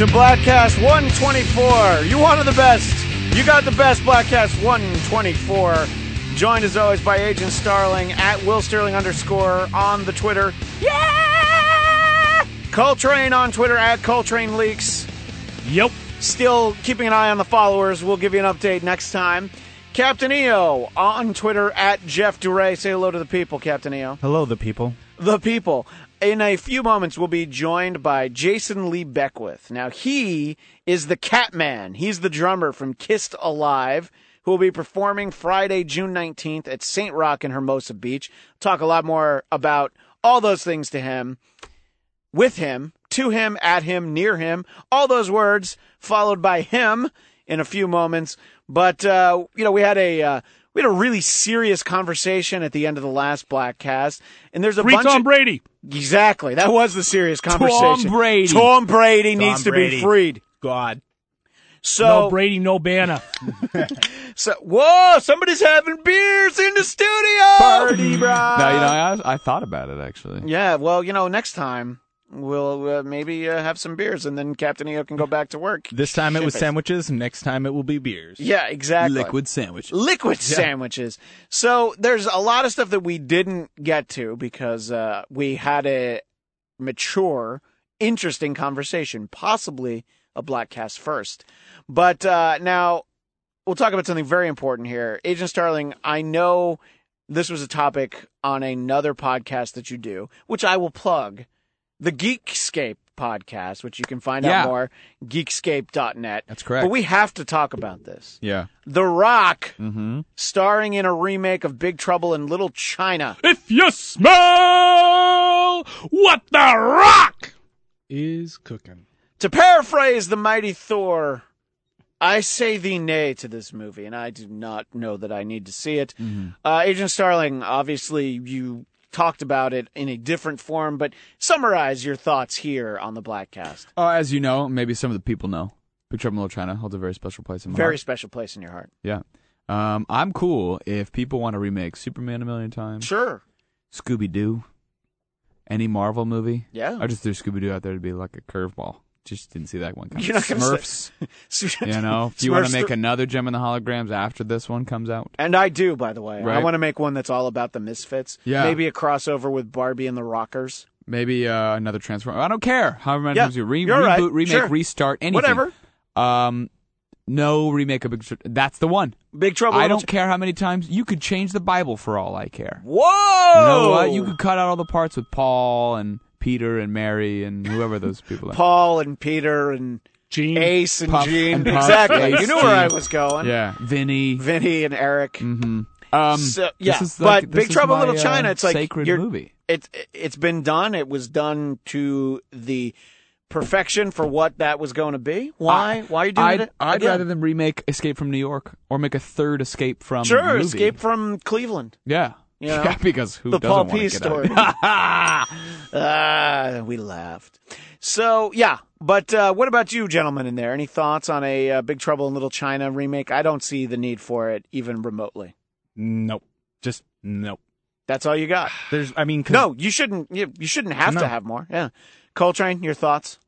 to Bladtcast 124. You wanted the best. You got the best Bladtcast 124. Joined as always by Agent Starling at Will Sterling underscore on the Twitter. Yeah! Coltrane on Twitter at Coltrane Leaks. Yep. Still keeping an eye on the followers. We'll give you an update next time. Captain EO on Twitter at Jeff Duray. Say hello to the people, Captain EO. Hello, the people. The people. In a few moments, we'll be joined by Jason Lee Beckwith. Now, he is the Catman. He's the drummer from Kissed Alive, who will be performing Friday, June 19th at St. Rock in Hermosa Beach. Talk a lot more about all those things to him, with him, to him, at him, near him. All those words followed by him in a few moments. But, uh, you know, we had a. Uh, we had a really serious conversation at the end of the last Bladtcast, and there's a Free bunch Tom of Brady. Exactly. That was the serious conversation. Tom Brady. Tom Brady needs to be freed. God. So, no Brady, no Banna. so whoa, somebody's having beers in the studio. Party bride. No, you know, I, I thought about it actually. Yeah, well, you know, next time we'll uh, maybe uh, have some beers and then Captain EO can go back to work. This time it was sandwiches. Next time it will be beers. Yeah, exactly. Liquid sandwich. liquid sandwiches. So there's a lot of stuff that we didn't get to because uh, we had a mature, interesting conversation, possibly a Bladtcast first. But uh, now we'll talk about something very important here. Agent Starling, I know this was a topic on another podcast that you do, which I will plug, the Geekscape podcast, which you can find Yeah. out more, geekscape.net. That's correct. But we have to talk about this. Yeah. The Rock Mm-hmm. starring in a remake of Big Trouble in Little China. if you smell what the rock is cooking. To paraphrase the mighty Thor, I say thee nay to this movie, and I do not know that I need to see it. Uh, Agent Starling, obviously, you talked about it in a different form, but summarize your thoughts here on the Bladtcast. Oh, as you know, maybe some of the people know. Big Trouble in Little China holds a very special place in my Very heart. special place in your heart. Yeah. Um, I'm cool if people want to remake Superman a million times, Sure. Scooby Doo, any Marvel movie. Yeah. I just threw Scooby Doo out there to be like a curveball. Just didn't see that one coming. You're not gonna Smurfs. say- you know, if you want Smurfs to make th- another Jem and the Holograms after this one comes out, And I do, by the way. I Right. want to make one that's all about the Misfits. Yeah. Maybe a crossover with Barbie and the Rockers. maybe uh, another Transformer. I don't care. However many Yeah, times you re- you're right. reboot, remake, Sure. restart, anything. Whatever. Um, no remake of Big. Tr- That's the one. Big Trouble. I Little don't care how many times you could change the Bible for all I care. Whoa! You know what? You could cut out all the parts with Paul and Peter and Mary and whoever those people are. Paul and Peter and Gene. Ace and Puff Gene. and Puff, exactly. Ace, you knew where I Gene. was going. Yeah, Vinny. Vinny and Eric. hmm Um, So, yeah, this is but like, Big is Trouble in my, Little China, uh, it's like sacred you're- movie. It it's been done. It was done to the perfection for what that was going to be. Why? Why are you doing I'd, it? I'd again? rather them remake Escape from New York or make a third Escape from sure movie. escape from Cleveland. Yeah, You know? yeah, because who the doesn't Paul want P to get story. ah, we laughed. So yeah, but uh, what about you, gentlemen? In there, any thoughts on a uh, Big Trouble in Little China remake? I don't see the need for it even remotely. Nope. Just nope. That's all you got. There's. I mean, No, you shouldn't. You, you shouldn't have No. to have more. Yeah, Coltrane, your thoughts?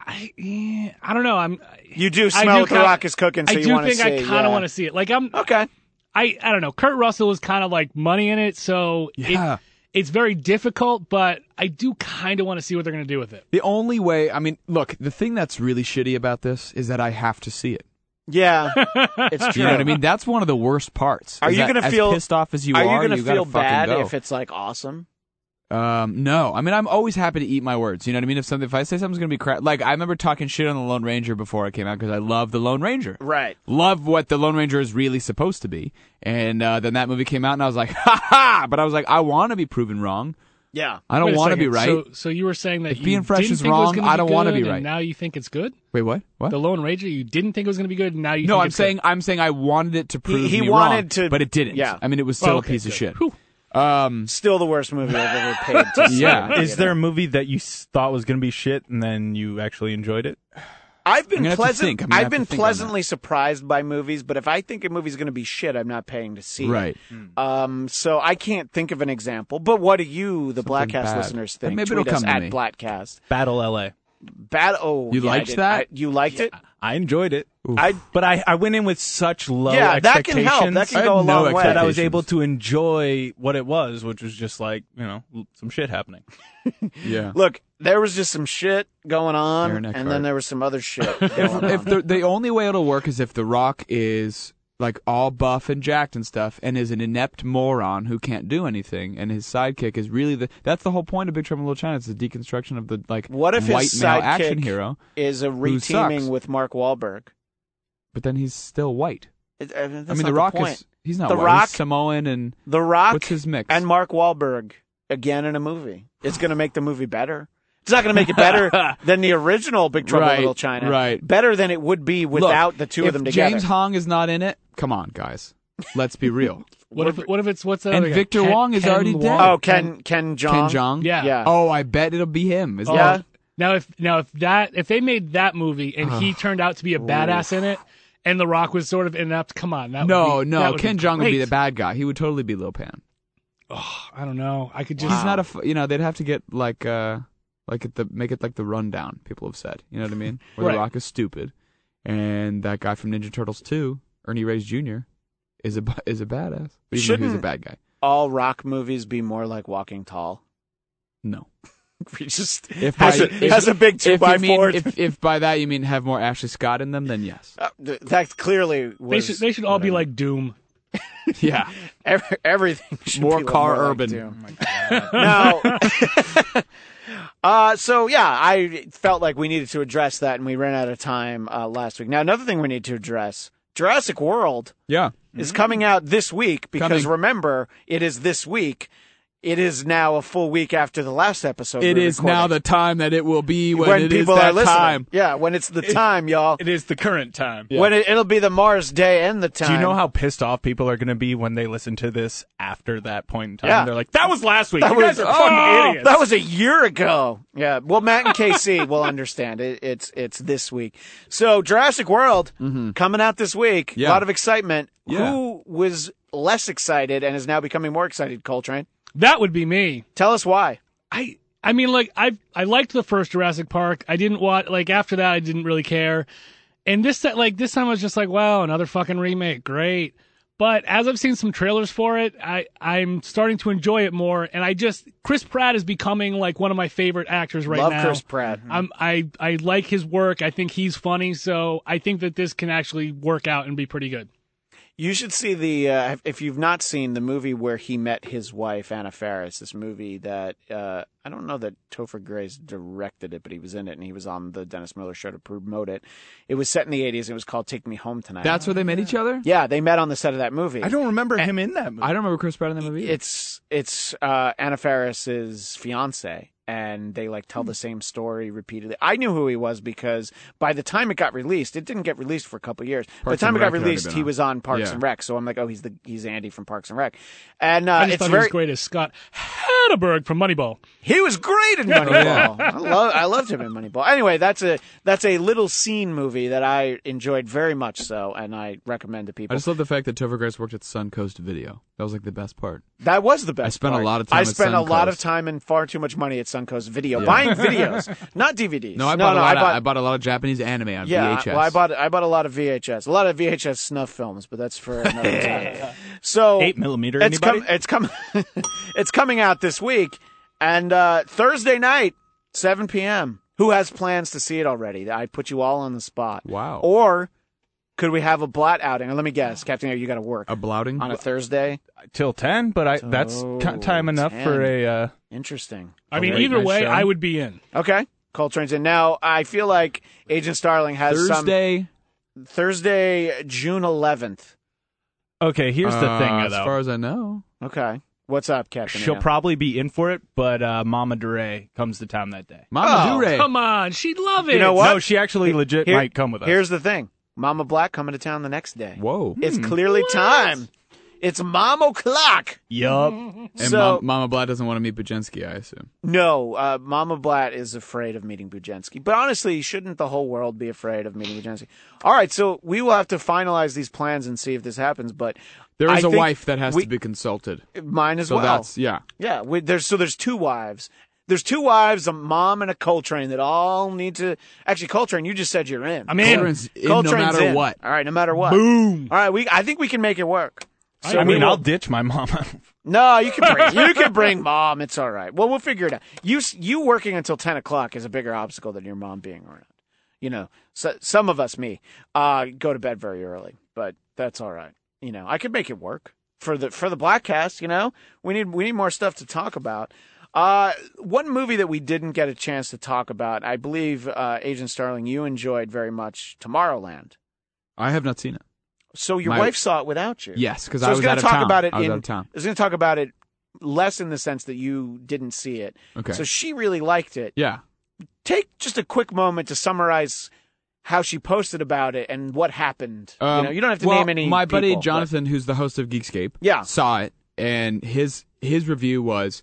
I, eh, I don't know. I'm. You do I smell do what the kinda- rock is cooking, so I you do want to think I kind of yeah. want to see it. Like I'm. Okay. I I don't know. Kurt Russell is kind of like money in it, so it- Yeah. it's very difficult. But I do kind of want to see what they're going to do with it. The only way, I mean, look, the thing that's really shitty about this is that I have to see it. Yeah, it's true. You know what I mean? That's one of the worst parts. Are you gonna feel- pissed off as you Are are? you gonna feel bad go. if it's like awesome? Um, no, I mean I'm always happy to eat my words. You know what I mean? If something, if I say something's gonna be crap, like I remember talking shit on the Lone Ranger before it came out because I love the Lone Ranger, Right. love what the Lone Ranger is really supposed to be, and uh, then that movie came out and I was like, ha ha! But I was like, I want to be proven wrong. Yeah. I don't want to be right. So, so you were saying that If you being fresh didn't is think it was wrong, gonna I don't want wanna to be right. And now you think it's good. Wait, what? What? The Lone Ranger, you didn't think it was going to be good. And now you no, think I'm it's saying good. I'm saying I wanted it to prove he me wanted wrong, to- but it didn't. yeah. I mean it was still Oh, a okay, piece of good. shit. Whew. Um, Still the worst movie I've ever paid to see. Yeah. Is there a movie that you s- thought was going to be shit and then you actually enjoyed it? I've I'm been gonna have to pleasant. think. I'm gonna I've to been think on pleasantly surprised by movies, but if I think a movie's going to be shit, I'm not paying to see right. it. Um, so I can't think of an example. But what do you, the Bladtcast bad. listeners, think? maybe Tweet it'll us come to at me. Bladtcast. Battle L.A. Bad. Oh, You yeah, I liked did. that? I- you liked it? I enjoyed it. I But I, I went in with such low yeah, that can help. That I can had go a no long way. that I was able to enjoy what it was, which was just like you know some shit happening. Yeah. Look, there was just some shit going on, and then there was some other shit if going if the the only way it'll work is if The Rock is like all buff and jacked and stuff, and is an inept moron who can't do anything, and his sidekick is really the that's the whole point of Big Trouble in Little China. It's the deconstruction of the like What if his white male action hero, Is a Who reteaming with Mark Wahlberg. But then he's still white. It- uh, that's I mean, not The Rock point. is he's not The white. Rock- He's Samoan and The Rock what's his mix? and Mark Wahlberg again in a movie. It's going to make the movie better. It's not going to make it better than the original Big Trouble Right, in Little China. right. Better than it would be without Look, the two of them together. James Hong is not in it. Come on, guys. Let's be real. What if what if it's what's that And other guy? Victor Ken- Wong is Ken already Wong? dead. oh, Ken Ken Jeong. Ken Jeong. Yeah. Yeah. Oh, I bet it'll be him. Is Oh, Yeah. Now if now if that if they made that movie and he turned out to be a badass in it, and The Rock was sort of inept, come on, that No, would be, no. that Ken be Jong would be the bad guy. He would totally be Lo Pan. Oh, I don't know. I could just He's not a. f- You know, they'd have to get like uh like at the make it like the rundown. People have said. You know what I mean? Where Right. the Rock is stupid, and that guy from Ninja Turtles two, Ernie Reyes Jr. is a bu- is a badass. But even though he's a Shouldn't- bad guy. All rock movies be more like Walking Tall. No. He just If has, by- a, if- has a big two If by mean four. if if by that you mean have more Ashley Scott in them, then yes. Uh, th- that clearly was they should they should all be like Doom. yeah. Every, everything should More be car more urban. Like Doom. now, uh, so yeah, I felt like we needed to address that, and we ran out of time uh, last week. Now, another thing we need to address: Jurassic World Yeah. is coming out this week because Coming. remember, it is this week. It is now a full week after the last episode. It is we is now the time that it will be when, it is people that are listening. time. Yeah, when it's the time, y'all. It is the current time. When it, it'll be the Mars day and the time. Do you know how pissed off people are going to be when they listen to this after that point in time? Yeah. They're like, "That was last week. That you was- guys are fucking Oh, idiots." That was a year ago. Yeah. Well, Matt and KC will understand. It, it's it's this week. So Jurassic World coming out this week. Mm-hmm. Yeah. A lot of excitement. Yeah. Who was less excited and is now becoming more excited? Coltrane. That would be me. Tell us why. I I mean like I I liked the first Jurassic Park. I didn't watch like after that I didn't really care. And this like this time I was just like, wow, another fucking remake. Great. But as I've seen some trailers for it, I I'm starting to enjoy it more and I just Chris Pratt is becoming like one of my favorite actors right Love now. Love Chris Pratt. Mm-hmm. I'm I I like his work. I think he's funny, so I think that this can actually work out and be pretty good. You should see the uh, if you've not seen the movie where he met his wife Anna Faris. This movie that uh, I don't know that Topher Grace directed it, but he was in it and he was on the Dennis Miller show to promote it. It was set in the '80s. It was called "Take Me Home Tonight." That's where they met each other? yeah, they met on the set of that movie. I don't remember him in that movie. I don't remember Chris Pratt in that movie. either. It's it's uh, Anna Faris's fiance, and they like tell the same story repeatedly. I knew who he was because by the time it got released, it didn't get released for a couple of years. by the time it got Rec released, he was on Parks Yeah. and Rec. So I'm like, oh, he's the he's Andy from Parks and Rec, and uh, I just it's thought very he was great as Scott Hatteberg from Moneyball. he was great in Moneyball. I, love, I loved him in Moneyball. Anyway, that's a that's a little scene movie that I enjoyed very much so, and I recommend to people. I just love the fact that Topher Grace worked at Suncoast Video. That was like the best part. That was the best. I spent a lot of time I at spent a lot of time and far too much money at Suncoast Video buying videos, not DVDs. No, I bought no, a lot. I of, bought, I bought a lot of Japanese anime on yeah, VHS. well, I bought I bought a lot of VHS, a lot of VHS snuff films, but that's for another time. So Eight millimeter. it's Anybody? com- it's coming it's coming out this week and uh, Thursday night, 7 p.m. Who has plans to see it already? I put you all on the spot. Wow. Or could we have a blat outing? Let me guess, Captain, Air, you got to work a blouting. on a Thursday. till ten, but I that's t- Oh, time enough 10. for a. Uh, Interesting. I mean, either night way, show. I would be in. Okay. Coltrane's in. Now, I feel like Agent Starling has Thursday. some Thursday, June 11th. Okay, here's the Uh, thing, As far as I know, Okay. What's up, Captain? She'll Air? probably be in for it, but uh, Mama Duray comes to town that day. Mama Oh, Dure. Come on, she'd love it. You know what? No, she actually legit Here- might come with us. Here's the thing. Mama Blatt coming to town the next day. Whoa. It's clearly time. It's mom o'clock. yup. And so Mom, Mama Blatt doesn't want to meet Bujensky, I assume. no, uh, Mama Blatt is afraid of meeting Bujensky. But honestly, shouldn't the whole world be afraid of meeting Bujensky? All right, so we will have to finalize these plans and see if this happens. But There I is a wife that has we- to be consulted. mine as So well. that's yeah. Yeah, we, there's so there's two wives. there's two wives, a mom, and a Coltrane that all need to. Actually, Coltrane, you just said you're in. I'm in. Coltrane's in no matter in. what. All right, no matter what. Boom. All right, we. I think we can make it work. So I mean, will- I'll ditch my mom. No, you can bring you can bring mom. It's all right. Well, we'll figure it out. You you working until ten o'clock is a bigger obstacle than your mom being around. You know, so, some of us, me, uh, go to bed very early, but that's all right. You know, I could make it work for the for the Bladtcast. You know, we need we need more stuff to talk about. Uh, one movie that we didn't get a chance to talk about, I believe, uh, Agent Starling, you enjoyed very much Tomorrowland. I have not seen it. So your My- wife saw it without you. Yes, because So I was was going to talk town. about it I was in. out of town. I was going to talk about it less in the sense that you didn't see it. Okay. So she really liked it. yeah. Take just a quick moment to summarize how she posted about it and what happened. you Um, know, you don't have to well, name any. My buddy people, but- Jonathan, who's the host of Geekscape, Yeah. saw it, and his his review was,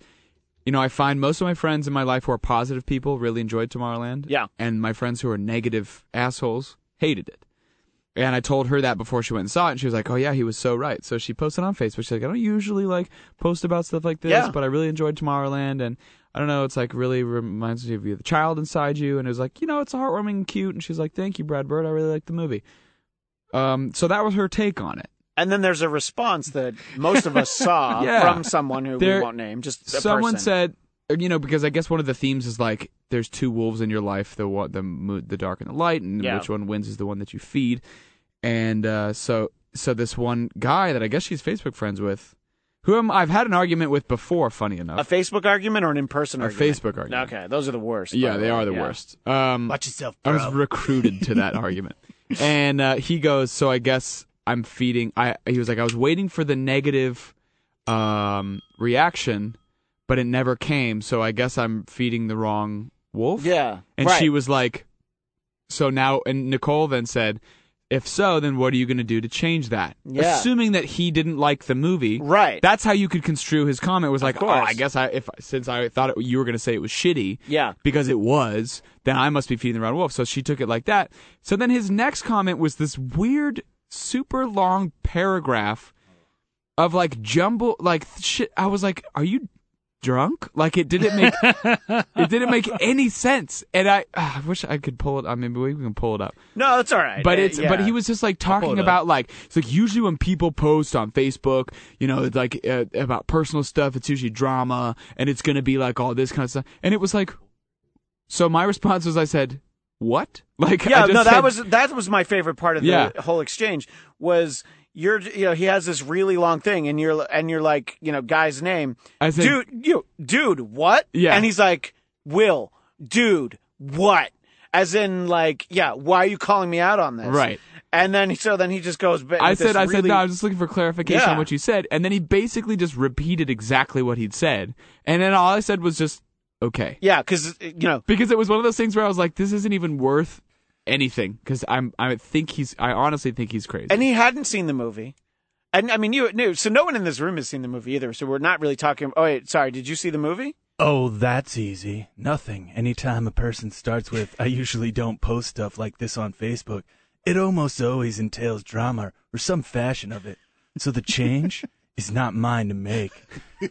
you know, I find most of my friends in my life who are positive people really enjoyed Tomorrowland. Yeah. and my friends who are negative assholes hated it. And I told her that before she went and saw it, and she was like, "Oh yeah, he was so right." So she posted on Facebook. She's like, "I don't usually like post about stuff like this, Yeah. but I really enjoyed Tomorrowland, and I don't know, it's like really reminds me of you, the child inside you." And it was like, you know, it's heartwarming and cute. And she's like, "Thank you, Brad Bird. I really like the movie." Um, so that was her take on it. And then there's a response that most of us saw Yeah. from someone who There- we won't name. Just Someone person. said, you know, because I guess one of the themes is like there's two wolves in your life, the the the dark and the light, and Yeah. which one wins is the one that you feed. And uh, so so this one guy that I guess she's Facebook friends with, who am, I've had an argument with before, funny enough, a. Facebook argument or an in-person A argument? Facebook argument. Okay, those are the worst. yeah, they are the Yeah. worst. Um, Watch yourself, Bro. I was recruited to that argument, and uh, he goes, "So I guess I'm feeding." I he was like, "I was waiting for the negative um, reaction, but it never came. So I guess I'm feeding the wrong wolf." Yeah, and right. she was like, "So now," and Nicole then said. If so, then what are you going to do to change that? Yeah. Assuming that he didn't like the movie, right. that's how you could construe his comment. Was like, oh. I guess I if since I thought it, you were going to say it was shitty, yeah. because it was, then I must be feeding the wrong wolf. So she took it like that. So then his next comment was this weird, super long paragraph of like jumble, like shit. I was like, are you drunk? Like it didn't make, it didn't make any sense. And I, ah, I wish I could pull it. I mean, maybe we can pull it up. No, that's all right. But Uh, it's yeah. but he was just like talking it up. about like it's like usually when people post on Facebook, you know, like uh, about personal stuff, it's usually drama, and it's gonna be like all this kind of stuff. And it was like, so my response was, I said, what? Like, I Yeah, no, that said- was that was my favorite part of the Yeah. whole exchange was you're you know he has this really long thing and you're and you're like you know guy's name I said, dude you dude what Yeah. and he's like Will dude what as in like yeah why are you calling me out on this Right. and then so then he just goes I said, I said, no, I was just looking for clarification Yeah. on what you said, and then he basically just repeated exactly what he'd said, and then all I said was just, okay. yeah because you know because it was one of those things where I was like, this isn't even worth anything because I'm I think he's I honestly think he's crazy. and he hadn't seen the movie. And I mean, you knew. So no one in this room has seen the movie either. So we're not really talking. Oh wait, sorry. Did you see the movie? Oh, that's easy. Nothing. Anytime a person starts with, I usually don't post stuff like this on Facebook, it almost always entails drama or some fashion of it. So the change is not mine to make.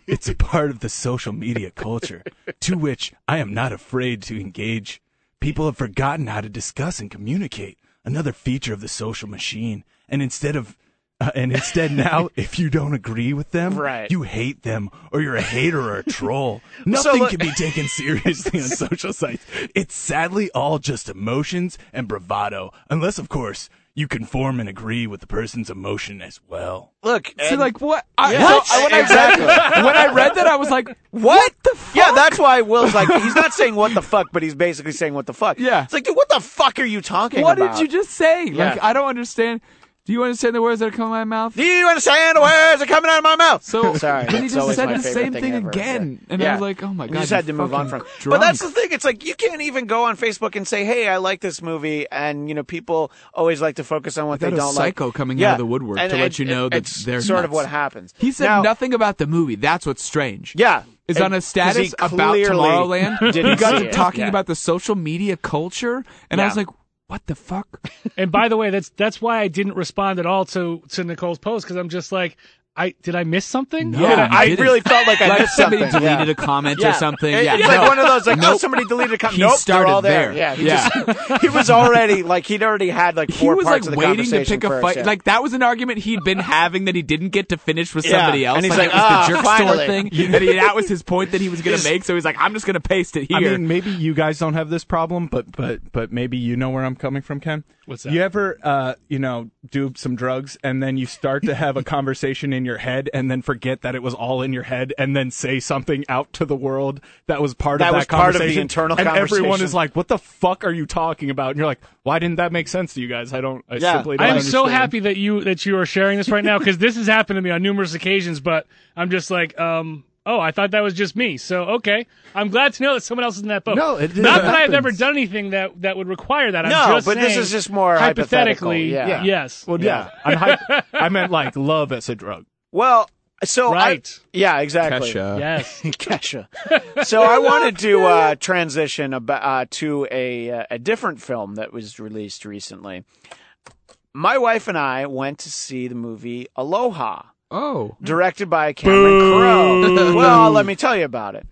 It's a part of the social media culture, to which I am not afraid to engage. People have forgotten how to discuss and communicate, another feature of the social machine. And instead of uh, and instead now, if you don't agree with them, Right. you hate them, or you're a hater or a troll. Nothing look- can be taken seriously on social sites. It's sadly all just emotions and bravado, unless, of course, you conform and agree with the person's emotion as well. Look, so and- like what? I, Yeah, so when, exactly. I read, when I read that, I was like, What? the fuck? Yeah, that's why Will's like he's not saying what the fuck, but he's basically saying what the fuck. Yeah. It's like, dude, what the fuck are you talking about? What about? did you just say? Like Yeah. I don't understand. Do you understand the words that are coming out of my mouth? Do you understand the words that are coming out of my mouth? So sorry. then he that's just always said my the favorite same thing thing ever. again, Yeah. and Yeah. I was like, oh my You god, just you had to move on from. fucking But that's the thing. It's like you can't even go on Facebook and say, "Hey, I like this movie," and you know, people always like to focus on what they don't like. psycho coming yeah. out of the woodwork And to let you know that it's they're sort of nuts. what happens. He said Now- nothing about the movie. That's what's strange. Yeah, is And- on a 'cause he status about clearly Tomorrowland. didn't he got see to it. talking Yeah. about the social media culture, and I Yeah. was like, what the fuck? And by the way, that's that's why I didn't respond at all to to Nicole's post because I'm just like, I did I miss something? No, Yeah, you I didn't. really felt like I like missed somebody something. deleted yeah. a comment Yeah. or something. It- Yeah, it's no. like one of those like, oh, somebody deleted a comment. He Nope, they're started all there. there. Yeah, he, Yeah. Just, he was already like he'd already had like he four was parts like of the waiting to conversation pick a first, fight. yeah. Like that was an argument he'd been having that he didn't get to finish with Yeah. somebody else. And he's like, like, it was "Ah, the jerk finally." store thing, and he, that was his point that he was going to make. So he's like, I'm just going to paste it here. I mean, maybe you guys don't have this problem, but but but maybe you know where I'm coming from, Ken. What's that? You ever, uh, you know, do some drugs and then you start to have a conversation in your head and then forget that it was all in your head and then say something out to the world that was part That of that was part of the conversation. internal and everyone is like, "What the fuck are you talking about?" And you're like, "Why didn't that make sense to you guys?" I don't. I Yeah. simply don't I am so happy that you that you are sharing this right now because this has happened to me on numerous occasions. But I'm just like, um, oh, I thought that was just me. So okay, I'm glad to know that someone else is in that boat. No, it- it not that I've ever done anything that that would require that. I'm No, just but this is just more hypothetically. hypothetical, yeah. Yes. Well, yeah, I'm hype- I meant like love as a drug. Well, so I- Right. yeah, exactly. Kesha. yes. Kesha. So I wanted to uh, transition about, uh, to a uh, a different film that was released recently. My wife and I went to see the movie Aloha, oh, directed by Cameron Crowe. well, let me tell you about it.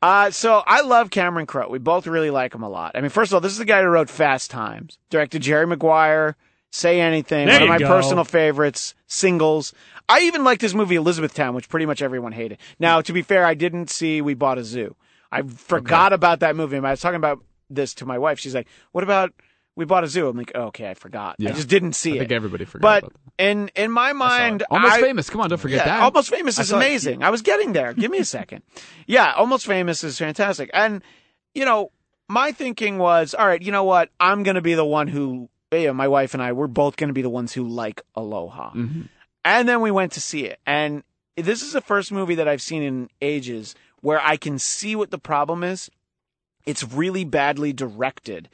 Uh, so I love Cameron Crowe. We both really like him a lot. I mean, first of all, this is the guy who wrote Fast Times, directed Jerry Maguire, Say Anything, There one of my go. personal favorites, Singles. I even liked his movie Elizabethtown, which pretty much everyone hated. Now, to be fair, I didn't see We Bought a Zoo. I forgot about that movie. I was talking about this to my wife. She's like, "What about We Bought a Zoo?" I'm like, oh, "Okay, I forgot. Yeah. I just didn't see I it." think everybody forgot but about that. in in my mind, Almost I- famous. Come on, don't forget yeah, that. Almost Famous is it. amazing. I was getting there. Give me a second. Yeah, Almost Famous is fantastic. And, you know, my thinking was, all right, you know what? I'm going to be the one who, you know, my wife and I, we're both going to be the ones who like Aloha. Mhm. And then we went to see it. And this is the first movie that I've seen in ages where I can see what the problem is. It's really badly directed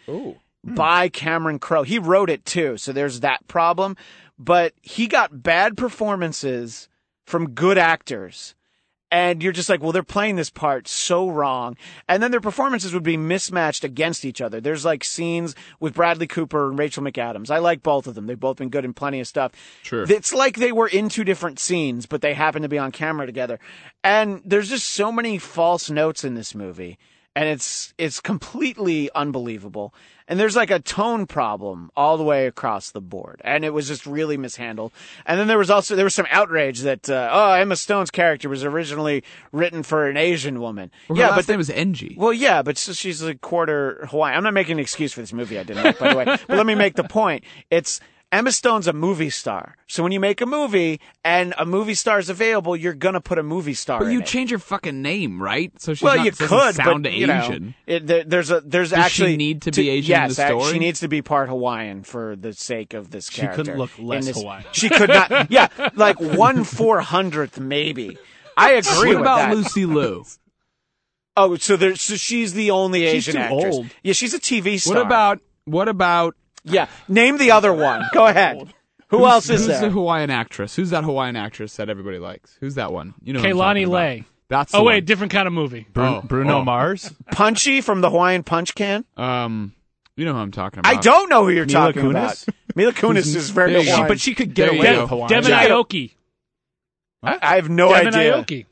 by Cameron Crowe. He wrote it too, so there's that problem. But he got bad performances from good actors. And you're just like, well, they're playing this part so wrong. And then their performances would be mismatched against each other. There's like scenes with Bradley Cooper and Rachel McAdams. I like both of them. They've both been good in plenty of stuff. Sure. It's like they were in two different scenes, but they happen to be on camera together. And there's just so many false notes in this movie. And it's it's completely unbelievable. And there's like a tone problem all the way across the board. And it was just really mishandled. And then there was also there was some outrage that uh, oh Emma Stone's character was originally written for an Asian woman. Well, yeah, but name was Engie. well, yeah, but so she's a quarter Hawaiian. I'm not making an excuse for this movie I didn't like, by the way. But let me make the point. It's Emma Stone's a movie star. So when you make a movie and a movie star is available, you're gonna put a movie star. but in you it. change her fucking name, right? So she's Well, not, you could, sound but you know, Asian. it, there, there's a there's Does she actually need to be Asian in Yes, the ac- story? she needs to be part Hawaiian for the sake of this She character. She couldn't look less this- Hawaiian. She could not. Yeah, like one four hundredth maybe. I agree What about that. Lucy Liu? Oh, so there, so she's the only She's Asian too actress. old. Yeah, she's a TV star. What about what about Yeah, name the other one. Go ahead. Who who's- else is who's there? the Hawaiian actress? Who's that Hawaiian actress that everybody likes? Who's that one? You know, who I'm Kaylani. Lay. That's oh Oh one. wait, different kind of movie. Bru- Oh, Bruno oh. Mars, Punchy from the Hawaiian Punch Can. Um, you know who I'm talking about. I don't know who you're Mila talking about. Kunis? Mila Kunis is very There you but she could get away go. with Hawaiian. Devon Jack- Aoki. I, I have no Devon idea. Aoki.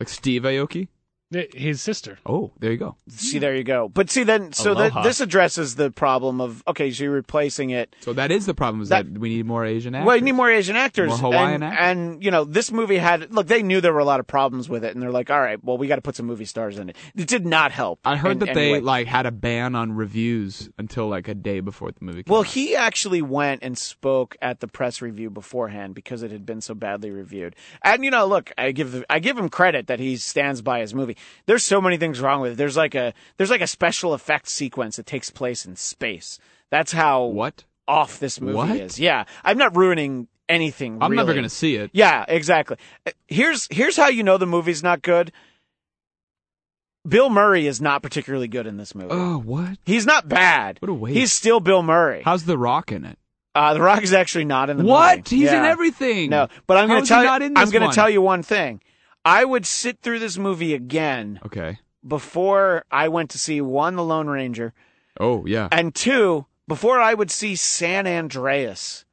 like Steve Aoki. Th- His sister. Oh, there you go. See, there you go. But see, then so that this addresses the problem of okay, so you're replacing it. So that is the problem. Is That- that, we need more Asian actors. Well, you need more Asian actors. More Hawaiian and, actors. and you know, this movie had look. They knew there were a lot of problems with it, and they're like, "All right, well, we got to put some movie stars in it." It did not help. I heard in that they way. like had a ban on reviews until like a day before the movie. Came Well, out. he actually went and spoke at the press review beforehand because it had been so badly reviewed. And you know, look, I give I give him credit that he stands by his movie. There's so many things wrong with it. There's like a there's like a special effects sequence that takes place in space. That's how what? off this movie What? is. Yeah, I'm not ruining anything. I'm never gonna see it. Yeah, exactly. Uh, Here's here's how you know the movie's not good. Bill Murray is not particularly good in this movie. Oh, what? He's not bad. What a waste. He's still Bill Murray. How's The Rock in it? Uh, the Rock is actually not in the What? movie. What? He's in everything. No, but I'm going to tell you. not in I'm going to tell you one thing. I would sit through this movie again Okay. before I went to see one, The Lone Ranger, Oh yeah. and two, before I would see San Andreas,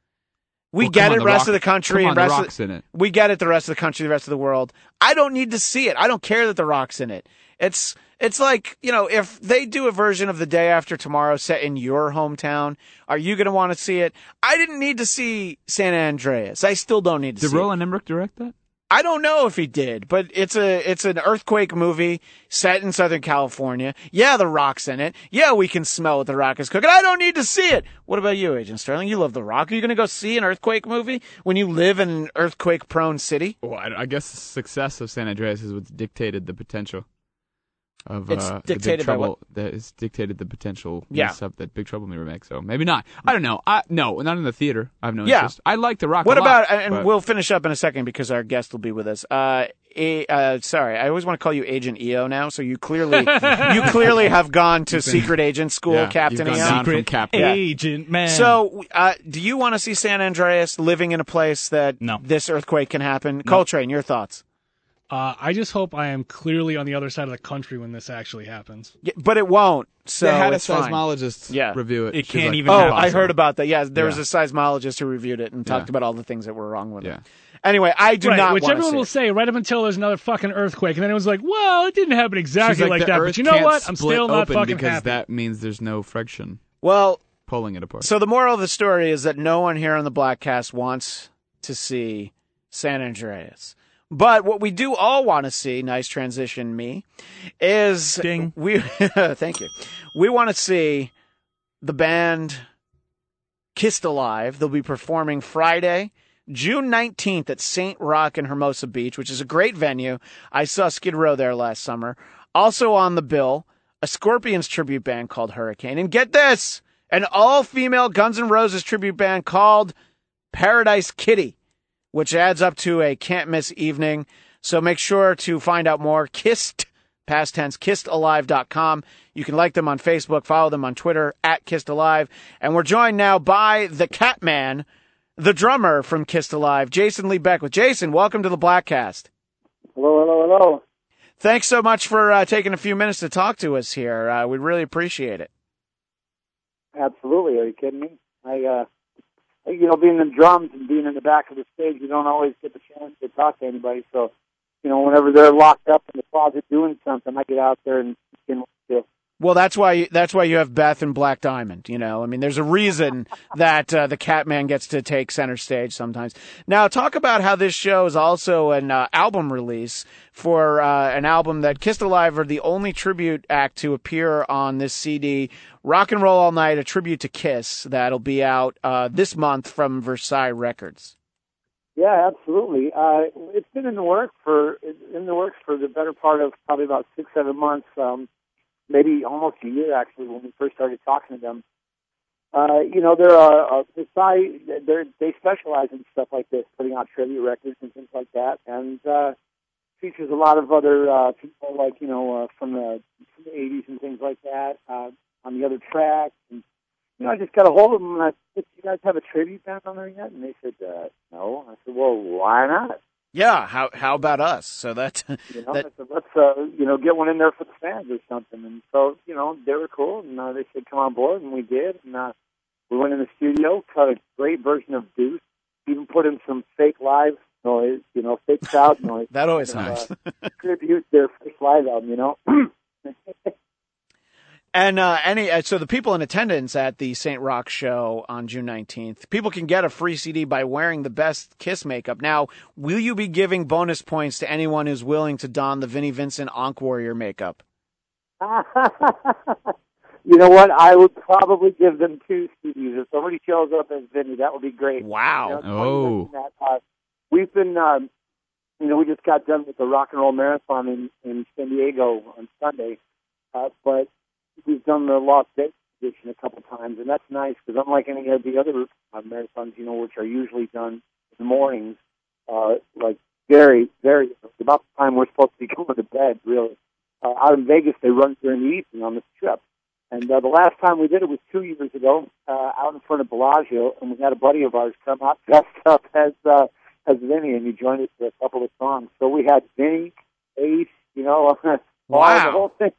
We Well, get on, it, The rest Rock- of the country come and on, rest The of Rock's in it. we get it, the rest of the country, the rest of the world. I don't need to see it. I don't care that The Rock's in it. It's it's like you know, if they do a version of the day after tomorrow set in your hometown, are you going to want to see it? I didn't need to see San Andreas. I still don't need to Did see it. Roland Emmerich direct that? I don't know if he did, but it's a it's an earthquake movie set in Southern California. Yeah, the Rock's in it. Yeah, we can smell what the Rock is cooking. I don't need to see it. What about you, Agent Starling? You love the Rock. Are you going to go see an earthquake movie when you live in an earthquake prone city? Well, I, I guess the success of San Andreas is what's dictated the potential of It's uh, the Big dictated by Trouble. That is dictated the potential Yeah. mess up that Big Trouble may remake. So maybe not. I don't know. I no, not in the theater. I have no Yeah. interest. I like the Rock. What a lot, about? And but- we'll finish up in a second because our guest will be with us. Uh, a, uh, sorry, I always want to call you Agent EO now. So you clearly, you clearly have gone to secret agent school, yeah, Captain you've EO. gone from Secret Captain. Agent man. So, uh, do you want to see San Andreas living in a place that No. this earthquake can happen? Coltrane, your thoughts? Uh, I just hope I am clearly on the other side of the country when this actually happens. Yeah, but it won't. So they had a it's fine. seismologist Yeah. review it. It She's can't like, even Oh, happen. I heard about that. Yeah, there was a seismologist who reviewed it and talked Yeah. about all the things that were wrong with Yeah. it. Anyway, I do right, not which want everyone to will it. say right up until there's another fucking earthquake, and then it was like, well, it didn't happen exactly She's like, like, the that. Earth But you know can't what? I'm split still not open fucking because happy. that means there's no friction Well, pulling it apart. so the moral of the story is that no one here on the Bladtcast wants to see San Andreas. But what we do all want to see, nice transition, me, is Ding. we. thank you. We want to see the band Kissed Alive. They'll be performing Friday, June 19th at St. Rock in Hermosa Beach, which is a great venue. I saw Skid Row there last summer. Also on the bill, a Scorpions tribute band called Hurricane. And get this, an all female Guns N' Roses tribute band called Paradise Kitty, which adds up to a can't miss evening. So make sure to find out more. Kissed, past tense, kissedalive.com. You can like them on Facebook, follow them on Twitter at Kissed Alive. And we're joined now by the Catman, the drummer from Kissed Alive, Jason Lee Beckwith. Jason, welcome to the Bladtcast. Hello, hello, hello. Thanks so much for uh, taking a few minutes to talk to us here. Uh, we really appreciate it. Absolutely. Are you kidding me? I, uh, you know, being in the drums and being in the back of the stage, you don't always get the chance to talk to anybody. So, you know, whenever they're locked up in the closet doing something, I get out there and you know. Well, that's why that's why you have Beth and Black Diamond. You know, I mean, there's a reason that uh, the Catman gets to take center stage sometimes. Now, talk about how this show is also an uh, album release for uh, an album that Kissed Alive are the only tribute act to appear on this CD, Rock and Roll All Night, a tribute to Kiss. That'll be out uh, this month from Versailles Records. Yeah, absolutely. Uh, it's been in the works for in the works for the better part of probably about six, seven months. Um, maybe almost a year actually when we first started talking to them. Uh, you know, they're uh, uh, Versailles, they're, they specialize in stuff like this, putting out tribute records and things like that, and uh, features a lot of other uh, people like you know uh, from the from the 80s and things like that uh, on the other tracks. And you know, I just got a hold of them and I said, you guys have a tribute band on there yet?" And they said, uh, "No." I said, "Well, why not?" Yeah, how how about us? So that You know, That- said, let's uh, you know get one in there for the fans or something. And so you know they were cool, and uh, they said come on board, and we did. And uh, we went in the studio, cut a great version of Deuce, even put in some fake live noise, you know, fake crowd noise. that always Uh, nice. tribute their first live album, you know. And uh, any uh, so the people in attendance at the St. Rock show on June nineteenth, people can get a free CD by wearing the best Kiss makeup. Now, will you be giving bonus points to anyone who's willing to don the Vinnie Vincent Ankh Warrior makeup? you know what? I would probably give them two CDs. If somebody shows up as Vinny, that would be great. Wow! You know, Oh. that. Uh, we've been, um, you know, we just got done with the rock and roll marathon in, in San Diego on Sunday, uh, but we've done the Las Vegas edition a couple times, and that's nice because unlike any of the other uh, marathons, you know, which are usually done in the mornings, uh, like very, very about the time we're supposed to be going to bed, really. Uh, out in Vegas, they run during the evening on this trip. And uh, the last time we did it was two years ago, uh, out in front of Bellagio, and we had a buddy of ours come out dressed up as uh, as Vinny, and he joined us for a couple of songs. So we had Vinny, Ace, you know, all Wow. the whole thing.